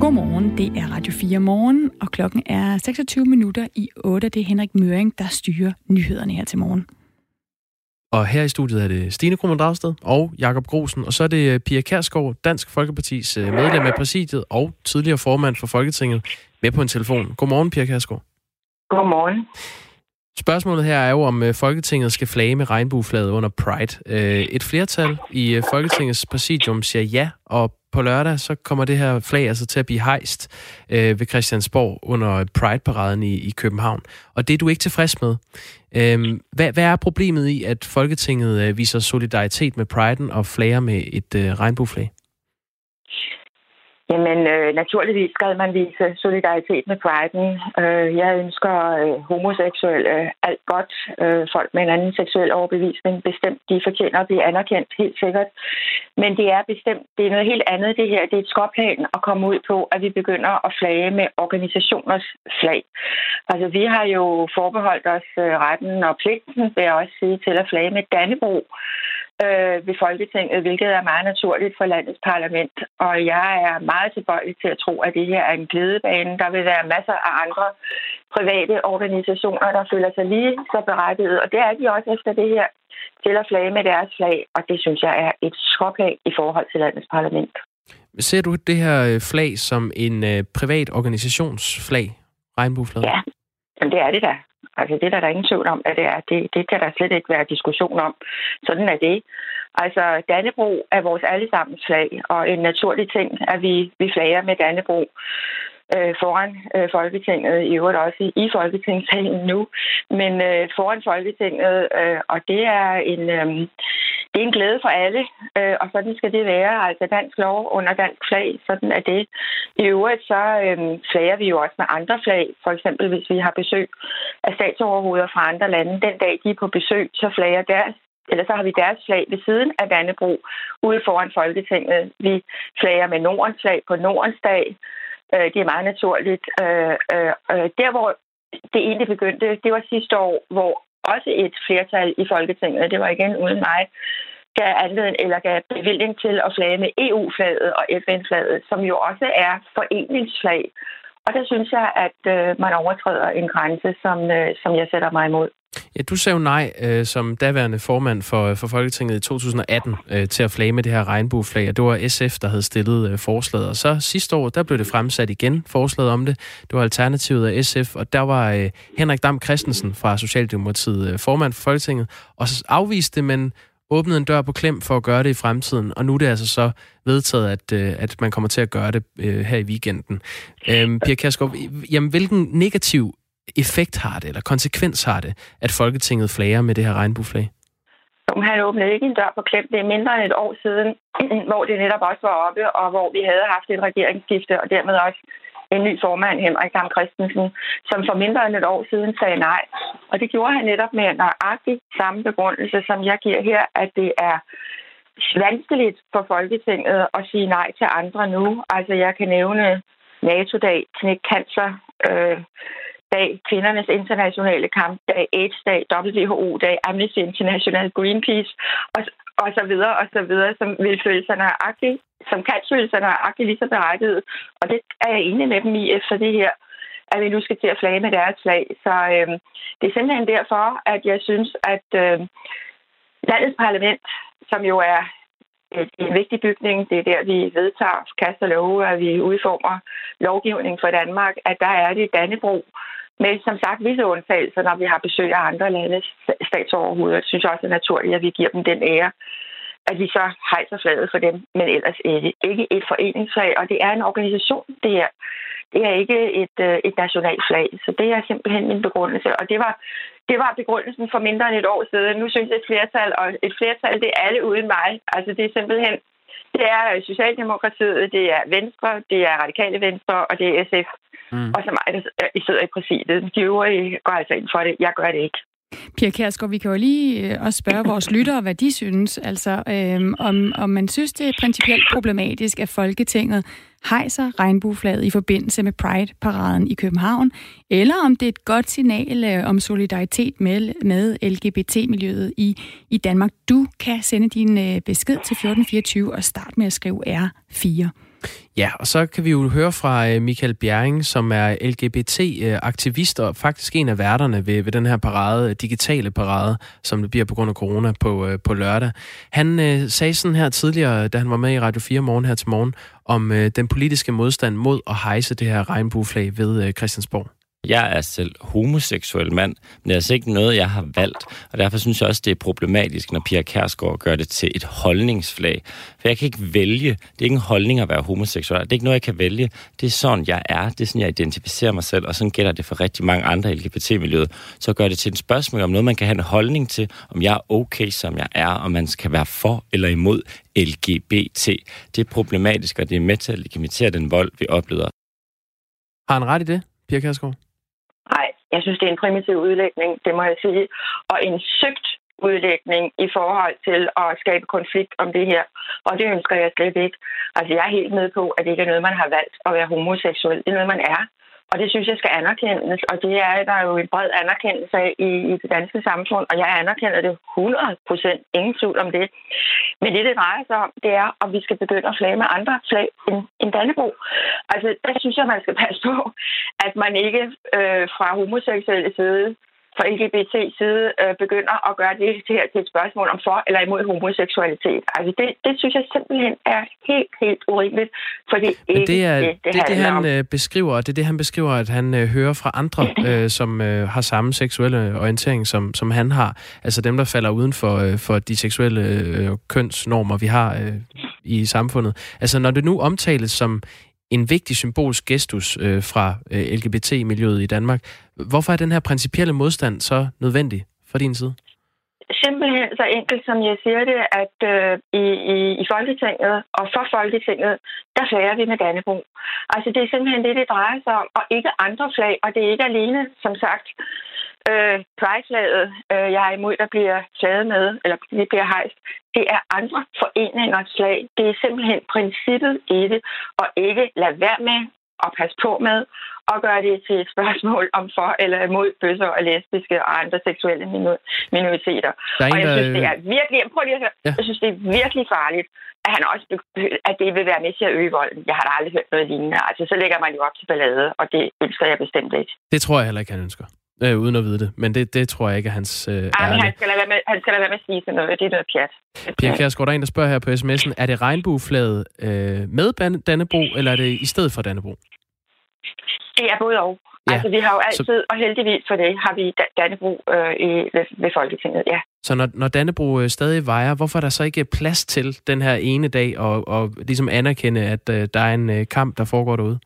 Godmorgen, det er Radio 4 morgen, og klokken er 26 minutter i 8. Det er Henrik Møring, der styrer nyhederne her til morgen. Og her i studiet er det Stine Krummer Dragsted og Jakob Grosen, og så er det Pia Kærsgaard, Dansk Folkepartis øh, medlem af præsidiet og tidligere formand for Folketinget, med på en telefon. Godmorgen, Pia Kærsgaard. Godmorgen. Spørgsmålet her er jo, om øh, Folketinget skal flage med regnbueflaget under Pride. Øh, et flertal i Folketingets præsidium siger ja, og på lørdag, så kommer det her flag altså til at blive hejst øh, ved Christiansborg under Pride-paraden i, i København. Og det er du ikke tilfreds med. Øh, hvad, hvad er problemet i, at Folketinget øh, viser solidaritet med Pride'en og flager med et øh, regnbueflag? Jamen, øh, naturligvis skal man vise solidaritet med priden. Øh, jeg ønsker øh, homoseksuelle øh, alt godt. Øh, folk med en anden seksuel overbevisning bestemt, de fortjener at blive anerkendt, helt sikkert. Men det er bestemt, det er noget helt andet det her. Det er et skråplan at komme ud på, at vi begynder at flage med organisationers flag. Altså, vi har jo forbeholdt os øh, retten og pligten, vil jeg også sige, til at flage med Dannebro øh, ved Folketinget, hvilket er meget naturligt for landets parlament. Og jeg er meget tilbøjelig til at tro, at det her er en glædebane. Der vil være masser af andre private organisationer, der føler sig lige så berettiget. Og det er de også efter det her til at flage med deres flag. Og det synes jeg er et skråplag i forhold til landets parlament. Ser du det her øh, flag som en øh, privat organisationsflag? Regnbueflag? Ja, Jamen, det er det da. Altså, det er der, der er ingen tvivl om, at det er. Det, det kan der slet ikke være diskussion om. Sådan er det. Altså, Dannebro er vores allesammens flag, og en naturlig ting, at vi, vi flager med Dannebro øh, foran øh, Folketinget, i øvrigt også i, i Folketingssalen nu, men øh, foran Folketinget, øh, og det er en øh, det er en glæde for alle, øh, og sådan skal det være. Altså dansk lov under dansk flag, sådan er det. I øvrigt så øh, flager vi jo også med andre flag, for eksempel hvis vi har besøg af statsoverhoveder fra andre lande. Den dag de er på besøg, så flager deres eller så har vi deres flag ved siden af Dannebro ude foran Folketinget. Vi flager med Nordens flag på Nordens dag. Øh, det er meget naturligt. Øh, øh, øh der, hvor det egentlig begyndte, det var sidste år, hvor også et flertal i Folketinget, det var igen uden mig, gav anledning eller gav bevilling til at flage med EU-flaget og FN-flaget, som jo også er foreningsflag. Og der synes jeg, at øh, man overtræder en grænse, som, øh, som jeg sætter mig imod. Ja, du sagde jo nej øh, som daværende formand for, øh, for Folketinget i 2018 øh, til at flage med det her regnbueflag, og det var SF, der havde stillet øh, forslaget. Og så sidste år, der blev det fremsat igen, forslaget om det. Det var Alternativet af SF, og der var øh, Henrik Dam Christensen fra Socialdemokratiet øh, formand for Folketinget, og så afviste det, men åbnede en dør på klem for at gøre det i fremtiden, og nu er det altså så vedtaget, at, øh, at man kommer til at gøre det øh, her i weekenden. Øh, Pia Kærsgaard, jamen, hvilken negativ effekt har det, eller konsekvens har det, at Folketinget flager med det her regnbueflag? Han åbnede ikke en dør på klem. Det er mindre end et år siden, *clears throat* hvor det netop også var oppe, og hvor vi havde haft et regeringsskifte, og dermed også en ny formand, Henrik Dam Christensen, som for mindre end et år siden sagde nej. Og det gjorde han netop med nøjagtig samme begrundelse, som jeg giver her, at det er vanskeligt for Folketinget at sige nej til andre nu. Altså jeg kan nævne NATO-dag, knæk cancer, øh, dag, kvindernes internationale kampdag, AIDS-dag, WHO-dag, Amnesty International, Greenpeace og, og så videre og så videre, som vil føle sig nøjagtigt, som kan føle sig nøjagtigt lige så berettiget. Og det er jeg enig med dem i efter det her, at vi nu skal til at flage med deres flag. Så øh, det er simpelthen derfor, at jeg synes, at øh, landets parlament, som jo er øh, en vigtig bygning. Det er der, vi vedtager, kaster love, at vi udformer lovgivning for Danmark, at der er det Dannebro, men som sagt, visse undtagelser, når vi har besøg af andre landes statsoverhoveder, synes jeg også er naturligt, at vi giver dem den ære, at vi så hejser flaget for dem, men ellers ikke. Ikke et foreningsflag, og det er en organisation, det her. Det er ikke et, øh, et nationalt flag, så det er simpelthen min begrundelse. Og det var, det var begrundelsen for mindre end et år siden. Nu synes jeg et flertal, og et flertal, det er alle uden mig. Altså det er simpelthen, det er Socialdemokratiet, det er Venstre, det er Radikale Venstre, og det er SF. Mm. Og så mig, der sidder i præsidiet. De øvrige går altså ind for det. Jeg gør det ikke. Pia Kjærsgaard, vi kan jo lige øh, også spørge vores *clears throat* lyttere, hvad de synes. Altså, øhm, om, om man synes, det er principielt problematisk, at Folketinget hejser regnbueflaget i forbindelse med Pride-paraden i København, eller om det er et godt signal øh, om solidaritet med, med LGBT-miljøet i, i Danmark. Du kan sende din øh, besked til 1424 og starte med at skrive R4. Ja, og så kan vi jo høre fra øh, Michael Bjerring, som er LGBT-aktivist øh, og faktisk en af værterne ved, ved den her parade, øh, digitale parade, som det bliver på grund af corona på, på lørdag. Han øh, sagde sådan her tidligere, da han var med i Radio 4 morgen her til morgen, om øh, den politiske modstand mod at hejse det her regnbueflag ved øh, Christiansborg. Jeg er selv homoseksuel mand, men det er altså ikke noget, jeg har valgt. Og derfor synes jeg også, det er problematisk, når Pia Kærsgaard gør det til et holdningsflag. For jeg kan ikke vælge. Det er ikke en holdning at være homoseksuel. Det er ikke noget, jeg kan vælge. Det er sådan, jeg er. Det er sådan, jeg identificerer mig selv. Og sådan gælder det for rigtig mange andre i LGBT-miljøet. Så gør det til et spørgsmål om noget, man kan have en holdning til, om jeg er okay, som jeg er, og man skal være for eller imod LGBT. Det er problematisk, og det er med til at legitimere den vold, vi oplever. Har han ret i det, Pia Kærsgaard? Jeg synes, det er en primitiv udlægning, det må jeg sige. Og en søgt udlægning i forhold til at skabe konflikt om det her. Og det ønsker jeg slet ikke. Altså, jeg er helt med på, at det ikke er noget, man har valgt at være homoseksuel. Det er noget, man er. Og det synes jeg skal anerkendes, og det er der jo en bred anerkendelse af i, i det danske samfund, og jeg anerkender det 100 procent, ingen tvivl om det. Men det, det drejer sig om, det er, om vi skal begynde at flage med andre flag end, end Dannebro. Altså, der synes jeg, man skal passe på, at man ikke øh, fra homoseksuelle side fra LGBT side øh, begynder at gøre det her til et spørgsmål om for eller imod homoseksualitet. Altså det, det synes jeg simpelthen er helt, helt urimeligt, for det er ikke det, er, det, det, det, det han om. øh, beskriver, og det er det, han beskriver, at han øh, hører fra andre, *laughs* øh, som øh, har samme seksuelle orientering, som, som han har. Altså dem, der falder uden for, øh, for de seksuelle øh, kønsnormer, vi har øh, i samfundet. Altså når det nu omtales som en vigtig symbolsk gestus øh, fra øh, LGBT-miljøet i Danmark. Hvorfor er den her principielle modstand så nødvendig fra din side? Simpelthen så enkelt, som jeg siger det, at øh, i, i, i Folketinget og for Folketinget, der flager vi med Dannebrog. Altså det er simpelthen det, det drejer sig om, og ikke andre flag, og det er ikke alene, som sagt, øh, Pride-flaget, øh, jeg er imod, der bliver flaget med, eller det bliver hejst. Det er andre foreningers flag. Det er simpelthen princippet i det, og ikke lade være med at passe på med og gøre det til et spørgsmål om for eller imod bøsser og lesbiske og andre seksuelle minoriteter. Der er og jeg synes, det er virkelig, prøv lige at høre, Ja. jeg synes, det er virkelig farligt, at han også at det vil være med til at øge volden. Jeg har da aldrig hørt noget lignende. Altså, så lægger man jo op til ballade, og det ønsker jeg bestemt ikke. Det tror jeg heller ikke, han ønsker. Øh, uden at vide det. Men det, det tror jeg ikke er hans øh, Ej, ærne. han skal, lade være med, han skal lade være med at sige sådan noget. Det er noget pjat. Pia Kjærsgaard, der er en, der spørger her på sms'en, er det regnbueflaget øh, med Dan- Dannebro, eller er det i stedet for Dannebro? Det er både og. Ja, altså, vi har jo så- altid, og heldigvis for det, har vi Da- Dannebro øh, i, ved, ved Folketinget, ja. Så når, når Dannebro øh, stadig vejer, hvorfor er der så ikke plads til den her ene dag og, og ligesom anerkende, at øh, der er en øh, kamp, der foregår derude?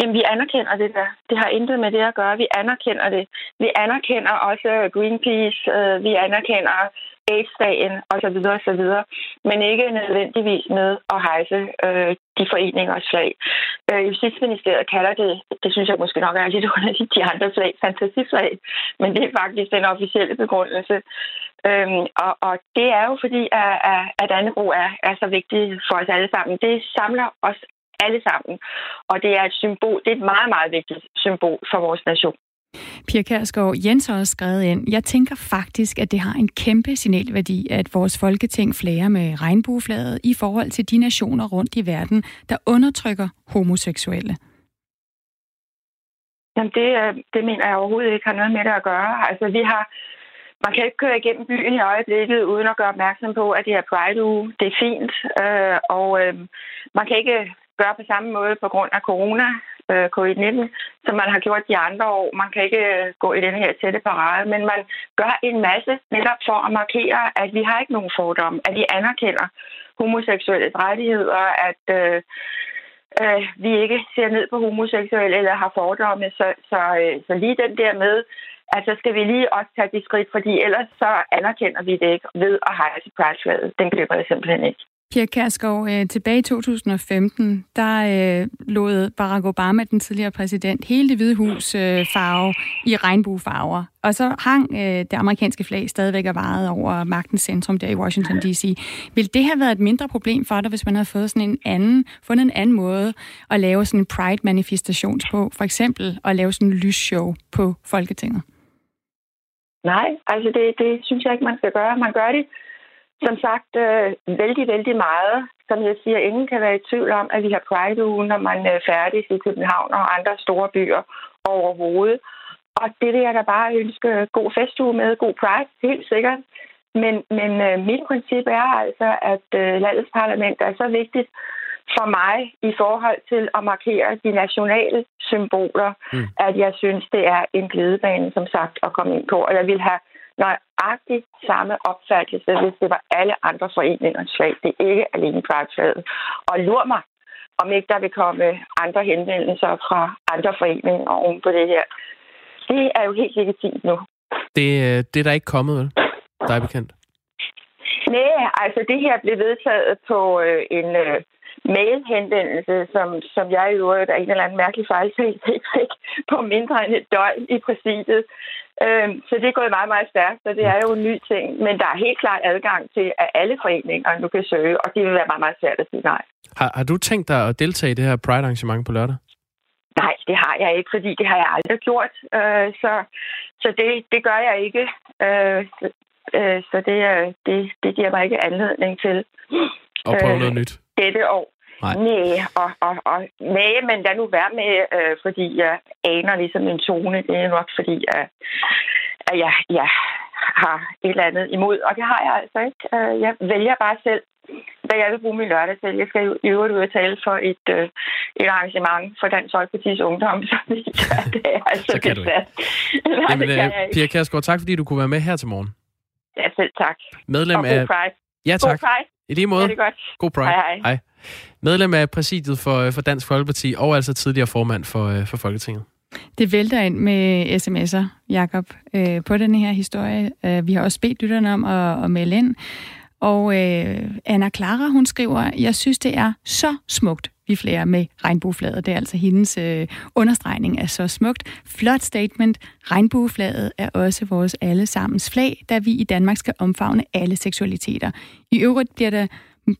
Jamen, vi anerkender det der. Det har intet med det at gøre. Vi anerkender det. Vi anerkender også Greenpeace. Øh, vi anerkender AIDS-dagen osv. osv. Men ikke nødvendigvis med at hejse øh, de foreningers flag. Øh, Justitsministeriet kalder det, det synes jeg måske nok er lidt *laughs* underligt, de andre flag, fantasiflag. Men det er faktisk den officielle begrundelse. Øhm, og, og det er jo fordi, at, at, at Dannebro er, er så vigtig for os alle sammen. Det samler os alle sammen. Og det er et symbol, det er et meget, meget vigtigt symbol for vores nation. Pia Kærsgaard, Jens har også skrevet ind, jeg tænker faktisk, at det har en kæmpe signalværdi, at vores folketing flager med regnbueflaget i forhold til de nationer rundt i verden, der undertrykker homoseksuelle. Jamen det, øh, det mener jeg overhovedet ikke har noget med det at gøre. Altså vi har, man kan ikke køre igennem byen i øjeblikket uden at gøre opmærksom på, at det er Pride-uge. Det er fint, øh, og øh, man kan ikke gøre på samme måde på grund af corona, øh, covid-19, som man har gjort de andre år. Man kan ikke øh, gå i den her tætte parade, men man gør en masse netop for at markere, at vi har ikke nogen fordomme, at vi anerkender homoseksuelle rettigheder, at øh, øh, vi ikke ser ned på homoseksuelle eller har fordomme. Så, så, øh, så lige den der med, at så skal vi lige også tage de skridt, fordi ellers så anerkender vi det ikke ved at hejse pride Den køber jeg simpelthen ikke. Pia Kærsgaard, øh, tilbage i 2015, der øh, lod Barack Obama, den tidligere præsident, hele det hvide hus øh, farve i regnbuefarver. Og så hang øh, det amerikanske flag stadigvæk og vejede over magtens centrum der i Washington D.C. Vil det have været et mindre problem for dig, hvis man havde fået sådan en anden, fundet en anden måde at lave sådan en pride-manifestation på? For eksempel at lave sådan en lysshow på Folketinget? Nej, altså det, det synes jeg ikke, man skal gøre. Man gør det, som sagt, øh, vældig, vældig meget. Som jeg siger, ingen kan være i tvivl om, at vi har Pride-uge, når man er færdig i København og andre store byer overhovedet. Og det vil jeg da bare ønske god festuge med, god Pride, helt sikkert. Men, men øh, mit princip er altså, at øh, landets parlament er så vigtigt, for mig i forhold til at markere de nationale symboler, mm. at jeg synes, det er en glidebane, som sagt, at komme ind på. Og jeg vil have nøjagtigt samme opfattelse, hvis det var alle andre foreningers flag. Det er ikke alene Pride-flaget. Og lur mig, om ikke der vil komme andre henvendelser fra andre foreninger oven på det her. Det er jo helt legitimt nu. Det, øh, det er der ikke kommet, vel? Der er bekendt. Nej, altså det her blev vedtaget på øh, en øh, mailhenvendelse, som, som jeg i øvrigt af en eller anden mærkelig fejltag *laughs* ikke fik på mindre end et døgn i præsidiet. Øhm, så det er gået meget, meget stærkt, så det er jo en ny ting. Men der er helt klart adgang til, at alle foreninger nu kan søge, og det vil være meget, meget svært at sige nej. Har, har du tænkt dig at deltage i det her Pride-arrangement på lørdag? Nej, det har jeg ikke, fordi det har jeg aldrig gjort. Øh, så så det, det gør jeg ikke. Øh, så, øh, så det, det, det giver mig ikke anledning til. Og prøve noget nyt? Dette år. Nej. Nej, og, og, og, nej, men lad nu være med, øh, fordi jeg aner ligesom en tone. Det er nok fordi, at, at jeg, jeg har et eller andet imod, og det har jeg altså ikke. Øh, jeg vælger bare selv, hvad jeg vil bruge min lørdag til. Jeg skal jo øvrigt ud og tale for et, øh, et arrangement for Dansk Folkeparti's Ungdom, så det, det *laughs* er altså så kan du ikke. Nej, Jamen, det kan øh, Pia Kærsgaard, tak fordi du kunne være med her til morgen. Ja, selv tak. Medlem og af... Pride. Ja, tak. God Pride. I lige måde. Ja, det er godt. God Pride. Hej, hej. hej. Medlem af præsidiet for, for Dansk Folkeparti, og altså tidligere formand for, øh, for Folketinget. Det vælter ind med sms'er, Jakob, øh, på den her historie. Øh, vi har også bedt lytterne om at, at melde ind. Og øh, Anna Clara, hun skriver, jeg synes, det er så smukt, vi flærer med regnbueflaget. Det er altså hendes øh, understregning af så smukt. Flot statement. Regnbueflaget er også vores allesammens flag, da vi i Danmark skal omfavne alle seksualiteter. I øvrigt bliver der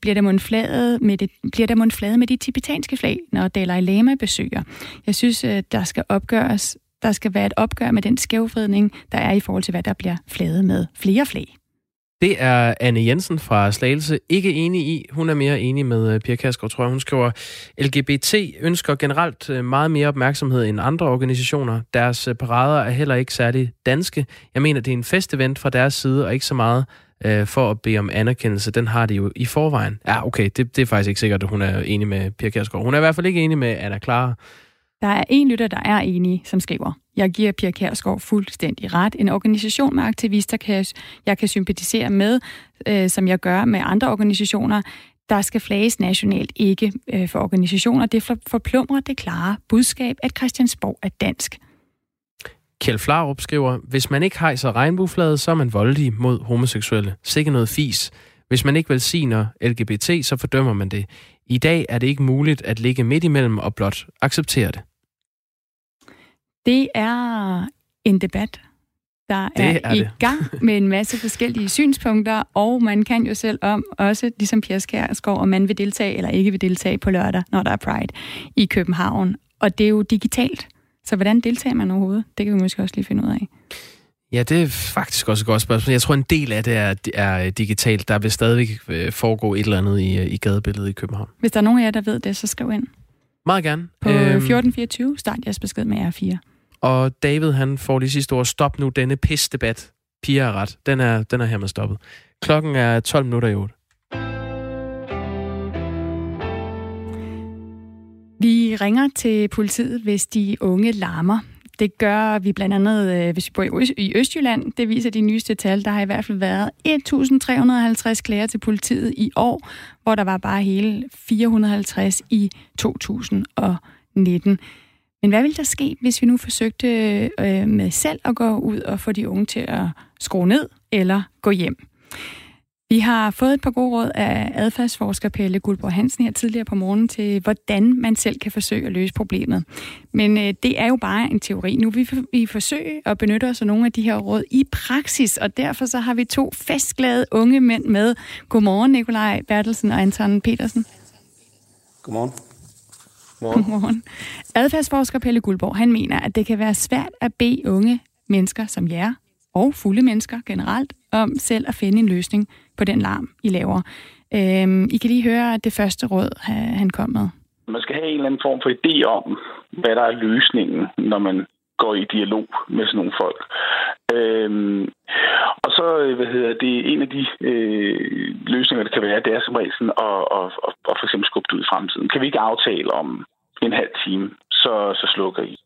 bliver der mundflaget med, det, bliver der mundflaget med de tibetanske flag, når Dalai Lama besøger. Jeg synes, øh, der skal opgøres, der skal være et opgør med den skævvridning, der er i forhold til, hvad der bliver flaget med flere flag. Det er Anne Jensen fra Slagelse ikke enig i. Hun er mere enig med øh, Pia Kærsgaard, tror jeg. Hun skriver, LGBT ønsker generelt øh, meget mere opmærksomhed end andre organisationer. Deres øh, parader er heller ikke særlig danske. Jeg mener, det er en festevent fra deres side, og ikke så meget øh, for at bede om anerkendelse. Den har de jo i forvejen. Ja, okay, det, det er faktisk ikke sikkert, at hun er enig med Pia Kærsgaard. Hun er i hvert fald ikke enig med Anna Clara. Der er en lytter, der er enig, som skriver, jeg giver Pia Kærsgaard fuldstændig ret. En organisation med aktivister, kan jeg, jeg kan sympatisere med, øh, som jeg gør med andre organisationer, der skal flages nationalt, ikke øh, for organisationer. Det forplumrer det klare budskab, at Christiansborg er dansk. Kjeld Flarup skriver, hvis man ikke hejser regnbueflaget, så er man voldelig mod homoseksuelle. Sikke noget fis. Hvis man ikke velsigner LGBT, så fordømmer man det. I dag er det ikke muligt at ligge midt imellem og blot acceptere det. Det er en debat, der det er, er i det. gang *laughs* med en masse forskellige synspunkter, og man kan jo selv om, også ligesom Pia Skærsgaard, om man vil deltage eller ikke vil deltage på lørdag, når der er Pride i København. Og det er jo digitalt. Så hvordan deltager man overhovedet? Det kan vi måske også lige finde ud af. Ja, det er faktisk også et godt spørgsmål. Jeg tror, en del af det er, er digitalt. Der vil stadigvæk øh, foregå et eller andet i, i gadebilledet i København. Hvis der er nogen af jer, der ved det, så skriv ind. Meget gerne. På øhm, 1424, start jeres besked med R4. Og David, han får lige sidste ord, stop nu denne pis-debat. Pia er ret. Den er, den er hermed stoppet. Klokken er 12 minutter i 8. Vi ringer til politiet, hvis de unge larmer. Det gør vi blandt andet, øh, hvis vi bor i Østjylland. Det viser de nyeste tal. Der har i hvert fald været 1.350 klager til politiet i år, hvor der var bare hele 450 i 2019. Men hvad ville der ske, hvis vi nu forsøgte øh, med selv at gå ud og få de unge til at skrue ned eller gå hjem? Vi har fået et par gode råd af adfærdsforsker Pelle Guldborg Hansen her tidligere på morgen til, hvordan man selv kan forsøge at løse problemet. Men øh, det er jo bare en teori. Nu vil vi forsøge at benytte os af nogle af de her råd i praksis, og derfor så har vi to festglade unge mænd med. Godmorgen, Nikolaj Bertelsen og Anton Petersen. Godmorgen. Godmorgen. Godmorgen. Adfærdsforsker Pelle Guldborg, han mener, at det kan være svært at bede unge mennesker som jer, og fulde mennesker generelt, om selv at finde en løsning på den larm, I laver. Øhm, I kan lige høre det første råd, han kom med. Man skal have en eller anden form for idé om, hvad der er løsningen, når man går i dialog med sådan nogle folk. Øhm, og så øh, hvad hedder det, en af de øh, løsninger, der kan være, det er som regel sådan at, at, at, at for eksempel skubbe det ud i fremtiden. Kan vi ikke aftale om en halv time, så, så slukker I.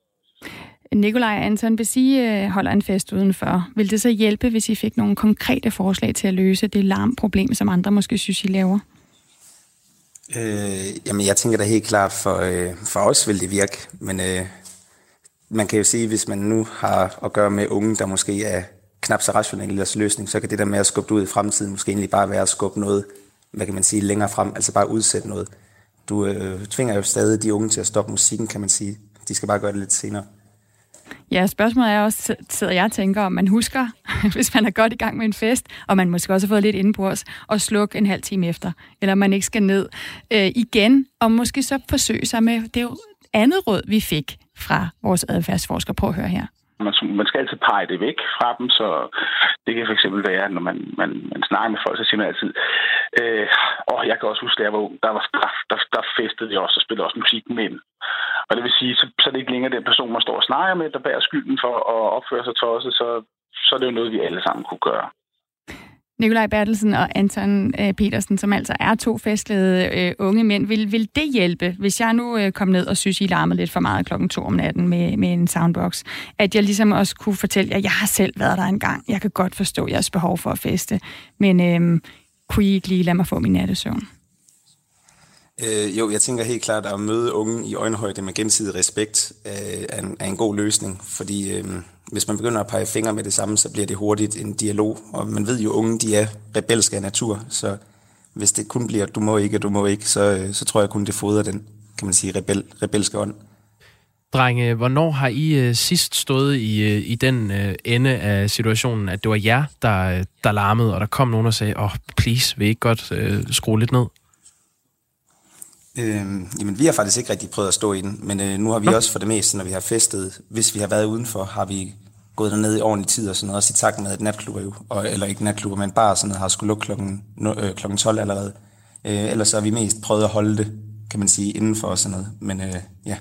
Nikolaj Anton, hvis I øh, holder en fest udenfor, vil det så hjælpe, hvis I fik nogle konkrete forslag til at løse det larmproblem, som andre måske synes, I laver? Øh, jamen, jeg tænker da helt klart, for, øh, for os vil det virke, men øh, man kan jo sige, hvis man nu har at gøre med unge, der måske er knap så rationelle i deres løsning, så kan det der med at skubbe det ud i fremtiden måske egentlig bare være at skubbe noget, hvad kan man sige, længere frem, altså bare udsætte noget. Du øh, tvinger jo stadig de unge til at stoppe musikken, kan man sige. De skal bare gøre det lidt senere. Ja, spørgsmålet er også, sidder jeg og tænker, om man husker, *laughs* hvis man er godt i gang med en fest, og man måske også har fået lidt indenbords, og slukke en halv time efter, eller man ikke skal ned øh, igen, og måske så forsøge sig med, det andet råd, vi fik fra vores adfærdsforsker. Prøv at høre her. Man, man skal altid pege det væk fra dem, så det kan fx være, når man, man, man snakker med folk, så siger man altid, øh, åh, jeg kan også huske, at jeg var ung, der, var, der, der, der festede jeg også og spillede også musik med Og det vil sige, så, så er det ikke længere den person, man står og snakker med, der bærer skylden for at opføre sig tosset, så, så er det jo noget, vi alle sammen kunne gøre. Nikolaj Bertelsen og Anton øh, Petersen, som altså er to festlede øh, unge mænd. Vil, vil det hjælpe, hvis jeg nu øh, kom ned og synes, I larmede lidt for meget klokken to om natten med, med en soundbox, at jeg ligesom også kunne fortælle jer, jeg har selv været der engang. Jeg kan godt forstå jeres behov for at feste, men øh, kunne I ikke lige lade mig få min nattesøvn? Øh, jo, jeg tænker helt klart, at møde unge i øjenhøjde med gensidig respekt øh, er, en, er en god løsning, fordi øh, hvis man begynder at pege fingre med det samme, så bliver det hurtigt en dialog, og man ved jo, unge de er rebelske af natur, så hvis det kun bliver, du må ikke, du må ikke, så, øh, så tror jeg kun, det fodrer den, kan man sige, rebel, rebelske ånd. Drenge, hvornår har I øh, sidst stået i, øh, i den ende af situationen, at det var jer, der, der larmede, og der kom nogen og sagde, åh, oh, please, vil I ikke godt uh, skrue lidt ned? Øh, jamen, vi har faktisk ikke rigtig prøvet at stå i den, men øh, nu har vi Nå. også for det meste, når vi har festet, hvis vi har været udenfor, har vi gået derned i ordentlig tid og sådan noget, også i takt med, at natklubber jo, og, eller ikke natklubber, men bare sådan noget, har skulle lukke klokken, øh, klokken 12 allerede. Øh, ellers har vi mest prøvet at holde det, kan man sige, indenfor og sådan noget. Men øh, ja,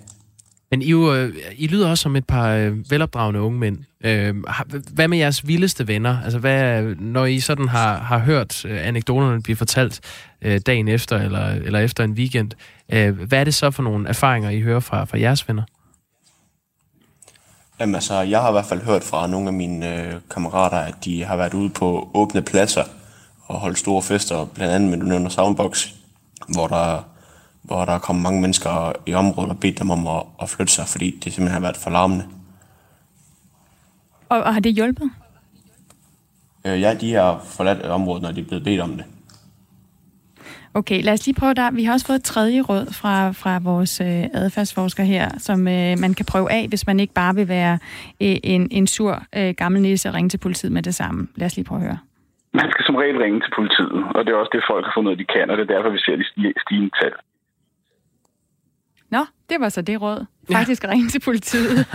men I, jo, øh, I lyder også som et par øh, velopdragende unge mænd. Øh, hvad med jeres vildeste venner? Altså, hvad, når I sådan har, har hørt øh, anekdoterne blive fortalt øh, dagen efter eller, eller efter en weekend, øh, hvad er det så for nogle erfaringer, I hører fra, fra jeres venner? Jamen altså, jeg har i hvert fald hørt fra nogle af mine øh, kammerater, at de har været ude på åbne pladser og holdt store fester, blandt andet med du nævner Soundbox, hvor der hvor der er kommet mange mennesker i området og bedt dem om at, at flytte sig, fordi det simpelthen har været for larmende. Og, og har det hjulpet? Øh, ja, de har forladt området, når de er blevet bedt om det. Okay, lad os lige prøve der. Vi har også fået et tredje råd fra, fra vores øh, adfærdsforsker her, som øh, man kan prøve af, hvis man ikke bare vil være øh, en, en sur øh, gammel nisse og ringe til politiet med det samme. Lad os lige prøve at høre. Man skal som regel ringe til politiet, og det er også det, folk har fundet ud af, de kan, og det er derfor, vi ser de stigende tal. Nå, det var så det råd. Faktisk ja. ringe til politiet.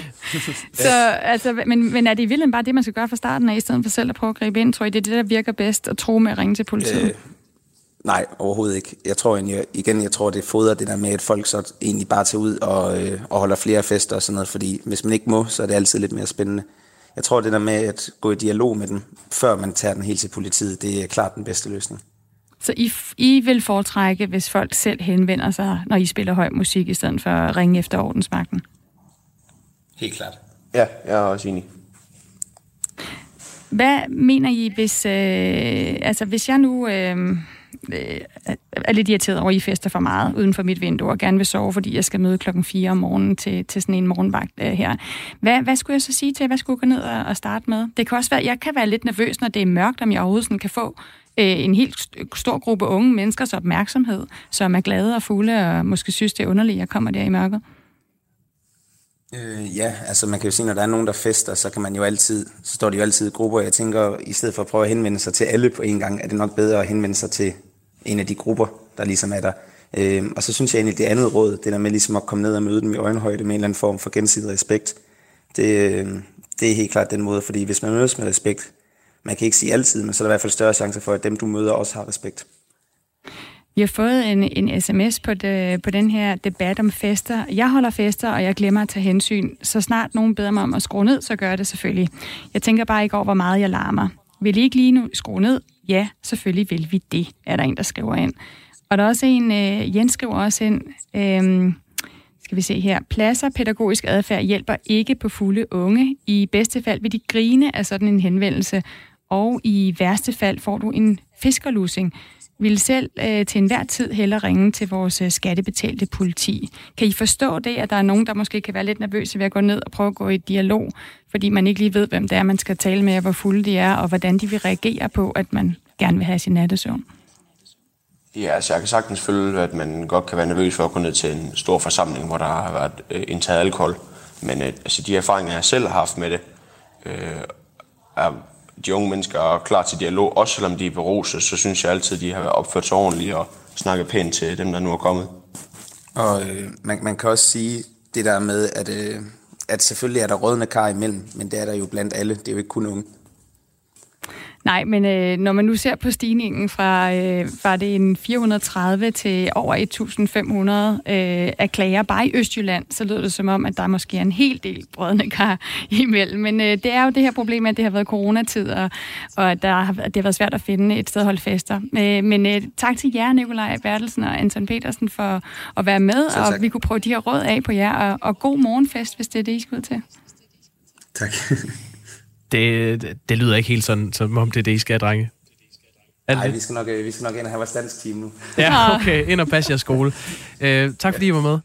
*laughs* så, altså, men, men er det i virkeligheden bare det, man skal gøre fra starten af, i stedet for selv at prøve at gribe ind? Tror I, det er det, der virker bedst at tro med at ringe til politiet? Øh, nej, overhovedet ikke. Jeg tror egentlig, igen, jeg tror, det fodrer det der med, at folk så egentlig bare tager ud og, øh, og holder flere fester og sådan noget, fordi hvis man ikke må, så er det altid lidt mere spændende. Jeg tror, det der med at gå i dialog med dem, før man tager den helt til politiet, det er klart den bedste løsning. Så I, I vil foretrække, hvis folk selv henvender sig, når I spiller høj musik, i stedet for at ringe efter ordensmagten? Helt klart. Ja, jeg er også enig. Hvad mener I, hvis, øh, altså, hvis jeg nu øh, øh, er lidt irriteret over, at I fester for meget uden for mit vindue, og gerne vil sove, fordi jeg skal møde klokken 4 om morgenen til, til sådan en morgenvagt øh, her. Hvad, hvad skulle jeg så sige til, hvad skulle jeg gå ned og, og starte med? Det kan også være, jeg kan være lidt nervøs, når det er mørkt, om jeg overhovedet sådan kan få øh, en helt stor gruppe unge menneskers opmærksomhed, som er glade og fulde og måske synes, det er underligt, at jeg kommer der i mørket? Øh, ja, altså man kan jo sige, når der er nogen, der fester, så kan man jo altid, så står de jo altid i grupper. Jeg tænker, i stedet for at prøve at henvende sig til alle på en gang, er det nok bedre at henvende sig til en af de grupper, der ligesom er der. Øh, og så synes jeg egentlig, det andet råd, det der med ligesom at komme ned og møde dem i øjenhøjde med en eller anden form for gensidig respekt, det, øh, det er helt klart den måde, fordi hvis man mødes med respekt, man kan ikke sige altid, men så er der i hvert fald større chance for, at dem, du møder, også har respekt. Vi har fået en, en sms på, de, på den her debat om fester. Jeg holder fester, og jeg glemmer at tage hensyn. Så snart nogen beder mig om at skrue ned, så gør jeg det selvfølgelig. Jeg tænker bare ikke over, hvor meget jeg larmer. Vil I ikke lige nu skrue ned? Ja, selvfølgelig vil vi det, er der en, der skriver ind. Og der er også en, øh, Jens skriver også ind, øh, skal vi se her, pladser pædagogisk adfærd hjælper ikke på fulde unge. I bedste fald vil de grine af sådan en henvendelse, og i værste fald får du en fiskerlusing. Vil selv øh, til enhver tid hellere ringe til vores øh, skattebetalte politi. Kan I forstå det, at der er nogen, der måske kan være lidt nervøse ved at gå ned og prøve at gå i dialog, fordi man ikke lige ved, hvem det er, man skal tale med, og hvor fulde de er, og hvordan de vil reagere på, at man gerne vil have sin nattesøvn? Ja, altså jeg kan sagtens føle, at man godt kan være nervøs for at gå ned til en stor forsamling, hvor der har været øh, indtaget alkohol. Men øh, altså, de erfaringer, jeg selv har haft med det, øh, er de unge mennesker er klar til dialog, også selvom de er beruset, så synes jeg altid, de har opført sig ordentligt og snakket pænt til dem, der nu er kommet. Og øh, man, man kan også sige det der med, at, øh, at selvfølgelig er der rådne kar imellem, men det er der jo blandt alle. Det er jo ikke kun unge. Nej, men øh, når man nu ser på stigningen fra, øh, var det en 430 til over 1500 øh, af klager bare i Østjylland, så lyder det som om, at der måske er en hel del brødne kar *laughs* imellem. Men øh, det er jo det her problem, at det har været coronatid, og, og at der har, det har været svært at finde et sted at holde fester. Øh, men øh, tak til jer, Nikolaj Bertelsen og Anton Petersen, for at være med, og vi kunne prøve de her råd af på jer, og, og god morgenfest, hvis det er det, I skal ud til. Tak. *laughs* Det, det lyder ikke helt sådan, som om det er det, I skal, drenge. Nej, vi skal, nok, øh, vi skal nok ind og have vores dansk team nu. Ja, *laughs* *laughs* okay. Ind og passe jeres skole. Uh, tak fordi I var med.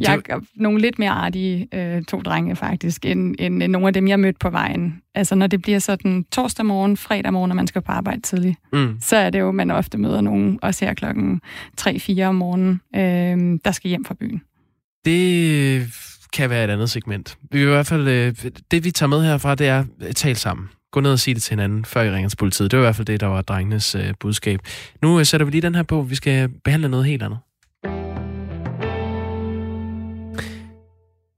Jeg er nogle lidt mere artige øh, to drenge faktisk, end, end, end nogle af dem, jeg mødte på vejen. Altså når det bliver sådan torsdag morgen, fredag morgen, når man skal på arbejde tidligt, mm. så er det jo, man ofte møder nogen, også her klokken 3-4 om morgenen, øh, der skal hjem fra byen. Det kan være et andet segment. Vi i hvert fald, øh, det vi tager med herfra, det er øh, at tale sammen. Gå ned og sige det til hinanden, før I ringer til politiet. Det var i hvert fald det, der var drengenes øh, budskab. Nu øh, sætter vi lige den her på. Vi skal behandle noget helt andet.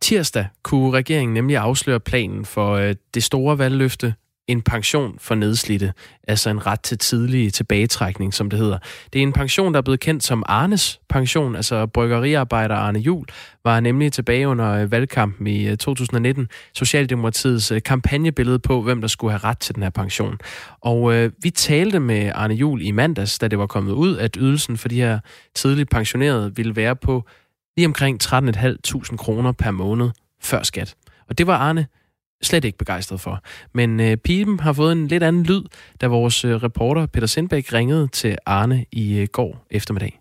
Tirsdag kunne regeringen nemlig afsløre planen for øh, det store valgløfte en pension for nedslidte, altså en ret til tidlig tilbagetrækning, som det hedder. Det er en pension, der er blevet kendt som Arnes pension, altså bryggeriarbejder Arne Jul, var nemlig tilbage under øh, valgkampen i øh, 2019 Socialdemokratiets øh, kampagnebillede på, hvem der skulle have ret til den her pension. Og øh, vi talte med Arne Jul i mandags, da det var kommet ud, at ydelsen for de her tidligt pensionerede ville være på lige omkring 13.500 kroner per måned før skat. Og det var Arne slet ikke begejstret for. Men øh, pipen har fået en lidt anden lyd, da vores øh, reporter Peter Sindbæk ringede til Arne i øh, går eftermiddag.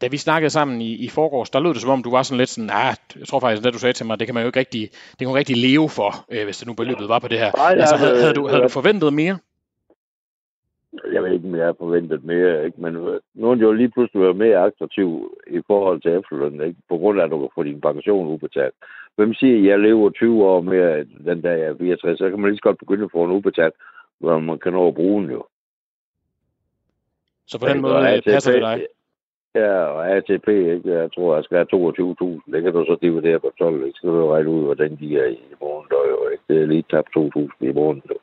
Da vi snakkede sammen i, i forgårs, der lød det som om, du var sådan lidt sådan, nej, jeg tror faktisk, det du sagde til mig, det kan man jo ikke rigtig, det kan man rigtig leve for, øh, hvis det nu beløbet var på det her. Nej, altså, havde, havde, du, havde du forventet mere? Jeg ved ikke, om jeg har forventet mere, ikke? men øh, nu er jo lige pludselig været mere attraktiv i forhold til efterløn, ikke? på grund af, at du kan få din pension ubetalt. Hvem siger, at jeg lever 20 år mere den dag jeg er 64, så kan man lige så godt begynde at få en ubetalt, hvor man kan nå at bruge den jo. Så på den måde ATP, passer det dig? Ja, og ATP, ikke? jeg tror, jeg skal have 22.000. Det kan du så dividere på 12, ikke? så kan du regne ud, hvordan de er i morgen. Der, ikke? Det er lige tabt 2.000 i morgen. Jo.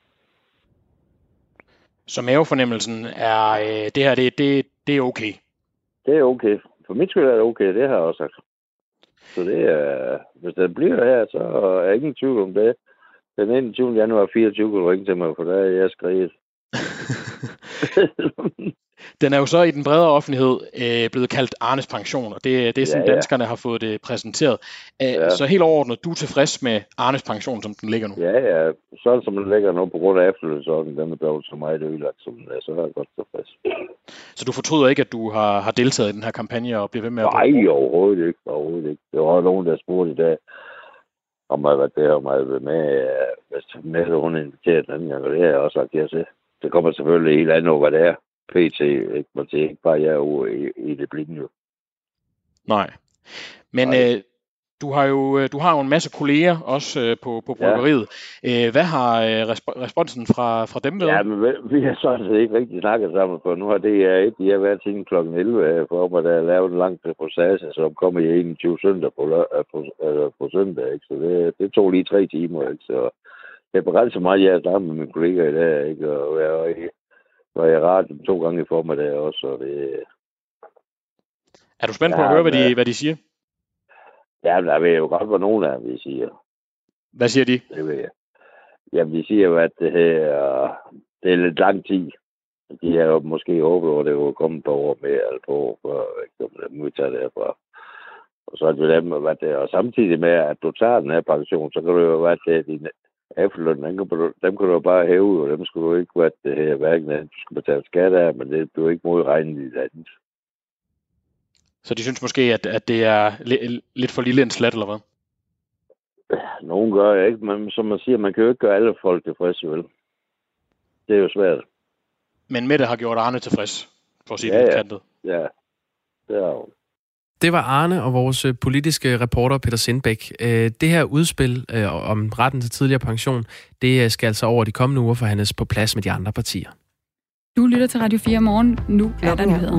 Så mavefornemmelsen er, øh, det her, det, det, det er okay? Det er okay. For mit skyld er det okay, det har jeg også sagt. Så det er, hvis det bliver her, så er jeg ingen tvivl om det. Den 21. januar 24 kan du ringe til mig, for der er jeg skrevet. *laughs* *laughs* Den er jo så i den bredere offentlighed øh, blevet kaldt Arnes pension, og det, det er sådan, ja, ja. danskerne har fået det præsenteret. Æh, ja. Så helt overordnet, du er tilfreds med Arnes pension, som den ligger nu? Ja, ja. Sådan som den ligger nu på grund af efterlønsordningen, den er blevet så meget ødelagt, som den er, så er jeg godt tilfreds. Så du fortryder ikke, at du har, har deltaget i den her kampagne og bliver ved med at... Nej, overhovedet ikke. Overhovedet ikke. Det var nogen, der spurgte i dag, om jeg var der, om jeg var med, hvis med, hun inviteret den anden gang, og det har jeg også sagt ja til. Det kommer selvfølgelig helt andet over, hvad det er. PT, ikke? Man siger ikke bare, jeg er i, i det blinde jo. Nej. Men Nej. Øh, du har jo øh, du har jo en masse kolleger også øh, på, på bryggeriet. Ja. Øh, hvad har øh, resp- responsen fra, fra dem været? Ja, men vi har sådan set ikke rigtig snakket sammen, for nu har det her et, de har været til kl. 11 for mig, der er lavet en lang reportage, som kommer i 21 søndag på, på, på, på søndag, ikke? så det, det tog lige tre timer, ikke? så det er begrænset meget, jeg er sammen med mine kolleger i dag, ikke? og jeg er var jeg radioen to gange i formiddag også, og det... Er du spændt på ja, at høre, hvad de, hvad de siger? Ja, der ved jo godt, hvad nogen af dem siger. Hvad siger de? Det ved jeg. Jamen, de siger jo, at det her, det er lidt lang tid. De har jo måske håbet, at det var kommet på år mere, eller på år, før de må tage det herfra. Og så er det dem, hvad det Og samtidig med, at du tager den her pension, så kan du jo være til din efterløn, dem kan, du, dem kan du bare hæve, og dem skulle du ikke være det her, hverken at du skal betale skat af, men det bliver ikke modregnet i det andet. Så de synes måske, at, at det er li- lidt for lille en slat, eller hvad? Nogen gør jeg ikke, men som man siger, man kan jo ikke gøre alle folk tilfredse, vel? Det er jo svært. Men Mette har gjort Arne tilfreds, for at sige Ja, det ja. kantet. Ja, det er jo. Det var Arne og vores øh, politiske reporter Peter Sindbæk. Øh, Det her udspil øh, om retten til tidligere pension, det skal altså over de kommende uger forhandles på plads med de andre partier. Du lytter til Radio 4 morgen. Nu er der nyheder.